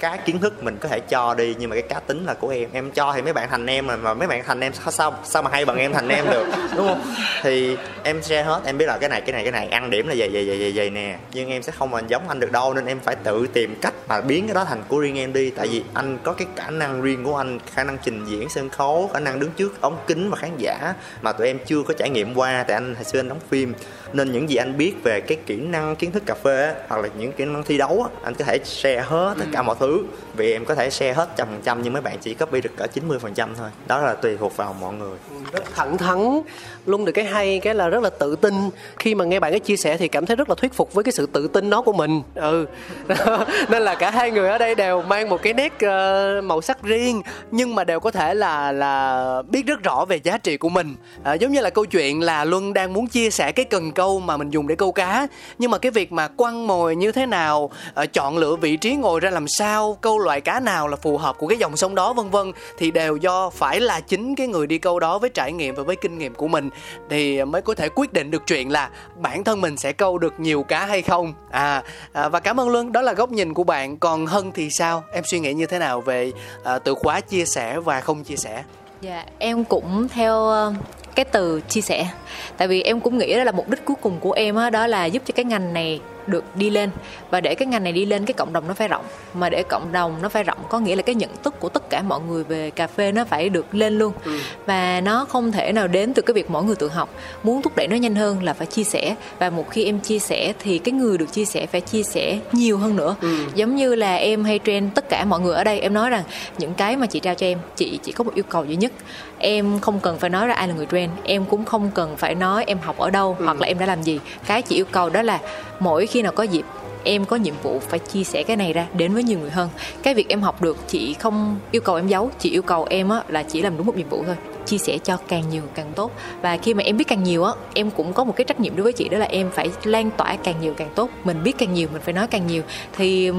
Speaker 4: Cái kiến thức mình có thể cho đi nhưng mà cái cá tính là của em. Em cho thì mấy bạn thành em mà, mà mấy bạn thành em sao sao, mà mà hay bằng em thành em được? Đúng không? Thì em share hết em biết là cái này cái này cái này. Ăn điểm là vậy vậy vậy vậy, vậy nè. Nhưng em sẽ không mà giống anh được đâu nên em phải tự tìm cách mà biến cái đó thành của riêng em đi. Tại vì anh có cái khả năng riêng của anh khả năng trình diễn sân khấu khả năng đứng trước ống kính và khán giả mà tụi em chưa có trải nghiệm qua tại anh hồi xưa anh đóng phim. Nên những gì anh biết về cái kỹ năng kiến thức cà phê á, hoặc là những kỹ năng thi đấu á, anh có thể share hết tất cả mọi thứ. Vì em có thể share hết trăm phần trăm nhưng mấy bạn chỉ copy được cỡ 90 phần trăm thôi. Đó là tùy thuộc vào mọi người.
Speaker 1: Rất thẳng thắn luôn được cái hay cái là rất là tự tin. Khi mà nghe bạn ấy chia sẻ thì cảm thấy rất là thuyết phục với cái sự tự tin đó của mình. Ừ. Nên là cả hai người ở đây đều mang một cái nét uh, màu sắc riêng nhưng mà đều có thể là là biết rất rõ về giá trị của mình. À, giống như là câu chuyện là luân đang muốn chia sẻ cái cần câu mà mình dùng để câu cá. Nhưng mà cái việc mà quăng mồi như thế nào uh, chọn lựa vị trí ngồi ra làm sao câu loại cá nào là phù hợp của cái dòng sông đó vân vân thì đều do phải là chính cái người đi câu đó với trải nghiệm và với kinh nghiệm của mình. Thì mới có thể quyết định được chuyện là bản thân mình sẽ câu được nhiều cá hay không à, à và cảm ơn luân đó là góc nhìn của bạn. Còn hân thì sao? Em suy nghĩ như thế nào về à, từ khóa chia sẻ và không chia sẻ?
Speaker 3: Dạ em cũng theo ờ, cái từ chia sẻ. Tại vì em cũng nghĩ đó là mục đích cuối cùng của em đó, đó là giúp cho cái ngành này được đi lên. Và để cái ngành này đi lên cái cộng đồng nó phải rộng. Mà để cộng đồng nó phải rộng có nghĩa là cái nhận thức của tất cả mọi người về cà phê nó phải được lên luôn. Ừ. và nó không thể nào đến từ cái việc mỗi người tự học. Muốn thúc đẩy nó nhanh hơn là phải chia sẻ. Và một khi em chia sẻ thì cái người được chia sẻ phải chia sẻ nhiều hơn nữa. Ừ. giống như là em hay train tất cả mọi người ở đây em nói rằng những cái mà chị trao cho em chị chỉ có một yêu cầu duy nhất. Em không cần phải nói ra ai là người train. Em cũng không cần phải nói em học ở đâu ừ. hoặc là em đã làm gì. Cái chị yêu cầu đó là mỗi khi khi nào có dịp em có nhiệm vụ phải chia sẻ cái này ra đến với nhiều người hơn. Cái việc em học được chị không yêu cầu em giấu chị yêu cầu em á là chỉ làm đúng một nhiệm vụ thôi chia sẻ cho càng nhiều càng tốt. Và khi mà em biết càng nhiều á em cũng có một cái trách nhiệm đối với chị đó là em phải lan tỏa càng nhiều càng tốt. Mình biết càng nhiều mình phải nói càng nhiều. Thì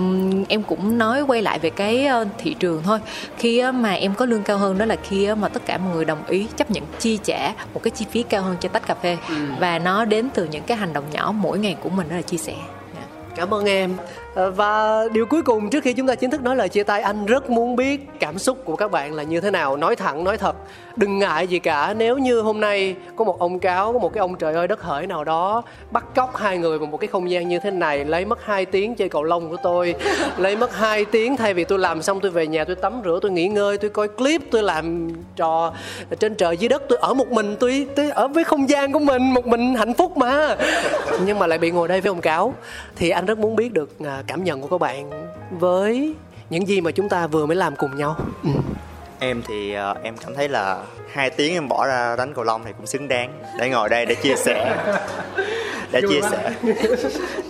Speaker 3: em cũng nói quay lại về cái thị trường thôi. Khi mà em có lương cao hơn đó là khi mà tất cả mọi người đồng ý chấp nhận chi trả một cái chi phí cao hơn cho tách cà phê. Ừ. và nó đến từ những cái hành động nhỏ mỗi ngày của mình đó là chia sẻ
Speaker 1: cảm ơn em. Ờ, và điều cuối cùng trước khi chúng ta chính thức nói lời chia tay, anh rất muốn biết cảm xúc của các bạn là như thế nào. Nói thẳng, nói thật đừng ngại gì cả nếu như hôm nay có một ông cáo có một cái ông trời ơi đất hỡi nào đó bắt cóc hai người vào một cái không gian như thế này lấy mất 2 tiếng chơi cầu lông của tôi lấy mất 2 tiếng thay vì tôi làm xong tôi về nhà tôi tắm rửa tôi nghỉ ngơi tôi coi clip tôi làm trò trên trời dưới đất tôi ở một mình tôi, tôi ở với không gian của mình một mình hạnh phúc mà. Nhưng mà lại bị ngồi đây với ông cáo. Thì anh rất muốn biết được à, cảm nhận của các bạn với những gì mà chúng ta vừa mới làm cùng nhau. Ừ.
Speaker 4: em thì uh, em cảm thấy là hai tiếng em bỏ ra đánh cầu lông thì cũng xứng đáng. Để ngồi đây để chia sẻ. Để chia sẻ.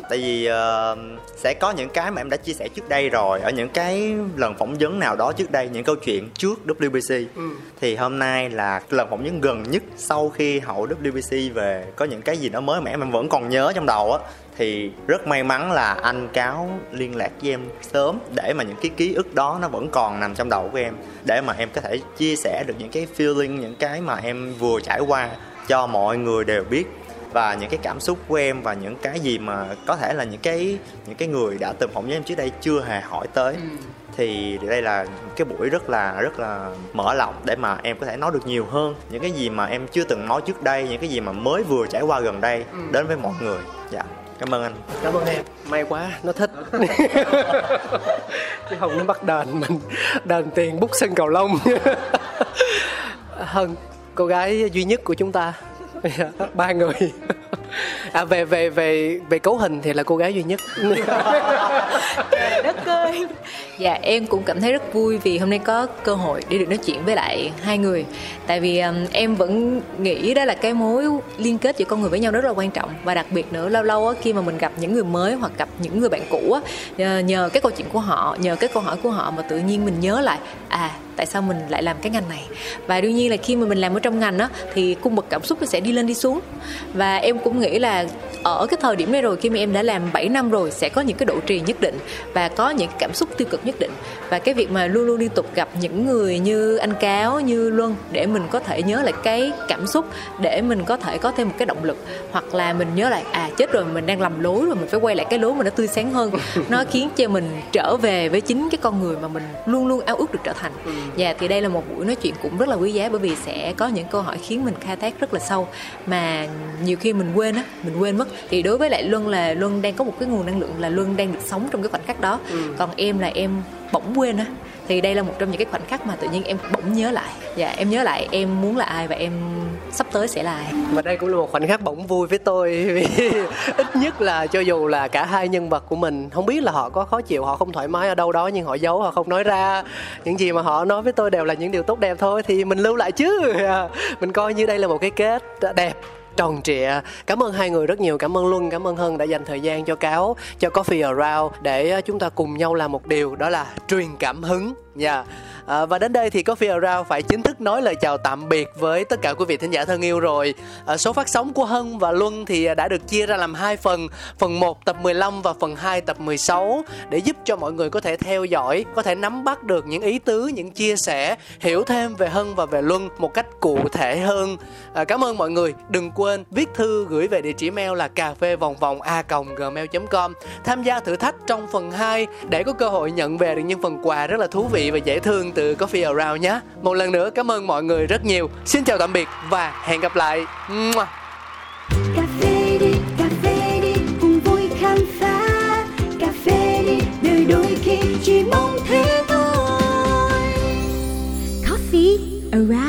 Speaker 4: Tại vì uh, sẽ có những cái mà em đã chia sẻ trước đây rồi ở những cái lần phỏng vấn nào đó trước đây những câu chuyện trước WBC ừ. thì hôm nay là lần phỏng vấn gần nhất sau khi hậu WBC về có những cái gì đó mới mà em vẫn còn nhớ trong đầu á thì rất may mắn là anh cáo liên lạc với em sớm để mà những cái ký ức đó nó vẫn còn nằm trong đầu của em để mà em có thể chia sẻ được những cái feeling những cái mà em vừa trải qua cho mọi người đều biết và những cái cảm xúc của em và những cái gì mà có thể là những cái những cái người đã từng phỏng vấn em trước đây chưa hề hỏi tới ừ. thì đây là cái buổi rất là rất là mở lòng để mà em có thể nói được nhiều hơn những cái gì mà em chưa từng nói trước đây những cái gì mà mới vừa trải qua gần đây ừ. đến với mọi người dạ cảm ơn anh.
Speaker 1: Cảm ơn em. May quá nó thích. Chứ không nó bắt đền mình đền tiền bút sân cầu lông. Hân cô gái duy nhất của chúng ta. Ba người à về về về về cấu hình thì là cô gái duy nhất.
Speaker 3: Đất ơi. Dạ em cũng cảm thấy rất vui vì hôm nay có cơ hội để được nói chuyện với lại hai người. Tại vì um, em vẫn nghĩ đó là cái mối liên kết giữa con người với nhau rất là quan trọng. Và đặc biệt nữa lâu lâu á, khi mà mình gặp những người mới hoặc gặp những người bạn cũ á, nhờ, nhờ cái câu chuyện của họ nhờ cái câu hỏi của họ mà tự nhiên mình nhớ lại à tại sao mình lại làm cái ngành này. Và đương nhiên là khi mà mình làm ở trong ngành á thì cung bậc cảm xúc nó sẽ đi lên đi xuống. Và em cũng nghĩ là ở cái thời điểm này rồi khi mà em đã làm 7 năm rồi sẽ có những cái độ trì nhất định và có những cảm cảm xúc tiêu cực nhất định. Và cái việc mà luôn luôn liên tục gặp những người như anh cáo như luân để mình có thể nhớ lại cái cảm xúc để mình có thể có thêm một cái động lực. Hoặc là mình nhớ lại à chết rồi mình đang lầm lối rồi mình phải quay lại cái lối mà nó tươi sáng hơn. Nó khiến cho mình trở về với chính cái con người mà mình luôn luôn ao ước được trở thành. Ừ. dạ, thì đây là một buổi nói chuyện cũng rất là quý giá bởi vì sẽ có những câu hỏi khiến mình khai thác rất là sâu. Mà nhiều khi mình quên á mình quên mất. Thì đối với lại luân là luân đang có một cái nguồn năng lượng là luân đang được sống trong cái khoảnh khắc đó. Ừ. còn em là em bỗng quên á. Thì đây là một trong những cái khoảnh khắc mà tự nhiên em bỗng nhớ lại. Dạ em nhớ lại em muốn là ai và em sắp tới sẽ là ai.
Speaker 1: Và đây cũng là một khoảnh khắc bỗng vui với tôi, vì ít nhất là cho dù là cả hai nhân vật của mình, không biết là họ có khó chịu, họ không thoải mái ở đâu đó, nhưng họ giấu, họ không nói ra. Những gì mà họ nói với tôi đều là những điều tốt đẹp thôi, thì mình lưu lại chứ. Mình coi như đây là một cái kết đẹp tròn trịa cảm ơn hai người rất nhiều cảm ơn luân cảm ơn hân đã dành thời gian cho cáo cho coffee around để ờ, chúng ta cùng nhau làm một điều đó là truyền cảm hứng nha yeah. À, và đến đây thì Coffee Around phải chính thức nói lời chào tạm biệt với tất cả quý vị thính giả thân yêu rồi. À, số phát sóng của Hân và Luân thì ờ, đã được chia ra làm hai phần, phần 1 tập 15 và phần 2 tập 16 để giúp cho mọi người có thể theo dõi, có thể nắm bắt được những ý tứ, những chia sẻ, hiểu thêm về Hân và về Luân một cách cụ thể hơn. À, cảm ơn mọi người. Đừng quên quên viết thư gửi về địa chỉ mail là cà phê vòng vòng a gmail.com tham gia thử thách trong phần 2 để có cơ hội nhận về được những phần quà rất là thú vị và dễ thương từ Coffee Around nhé. Một lần nữa cảm ơn mọi người rất nhiều. Xin chào tạm biệt và hẹn gặp lại. Around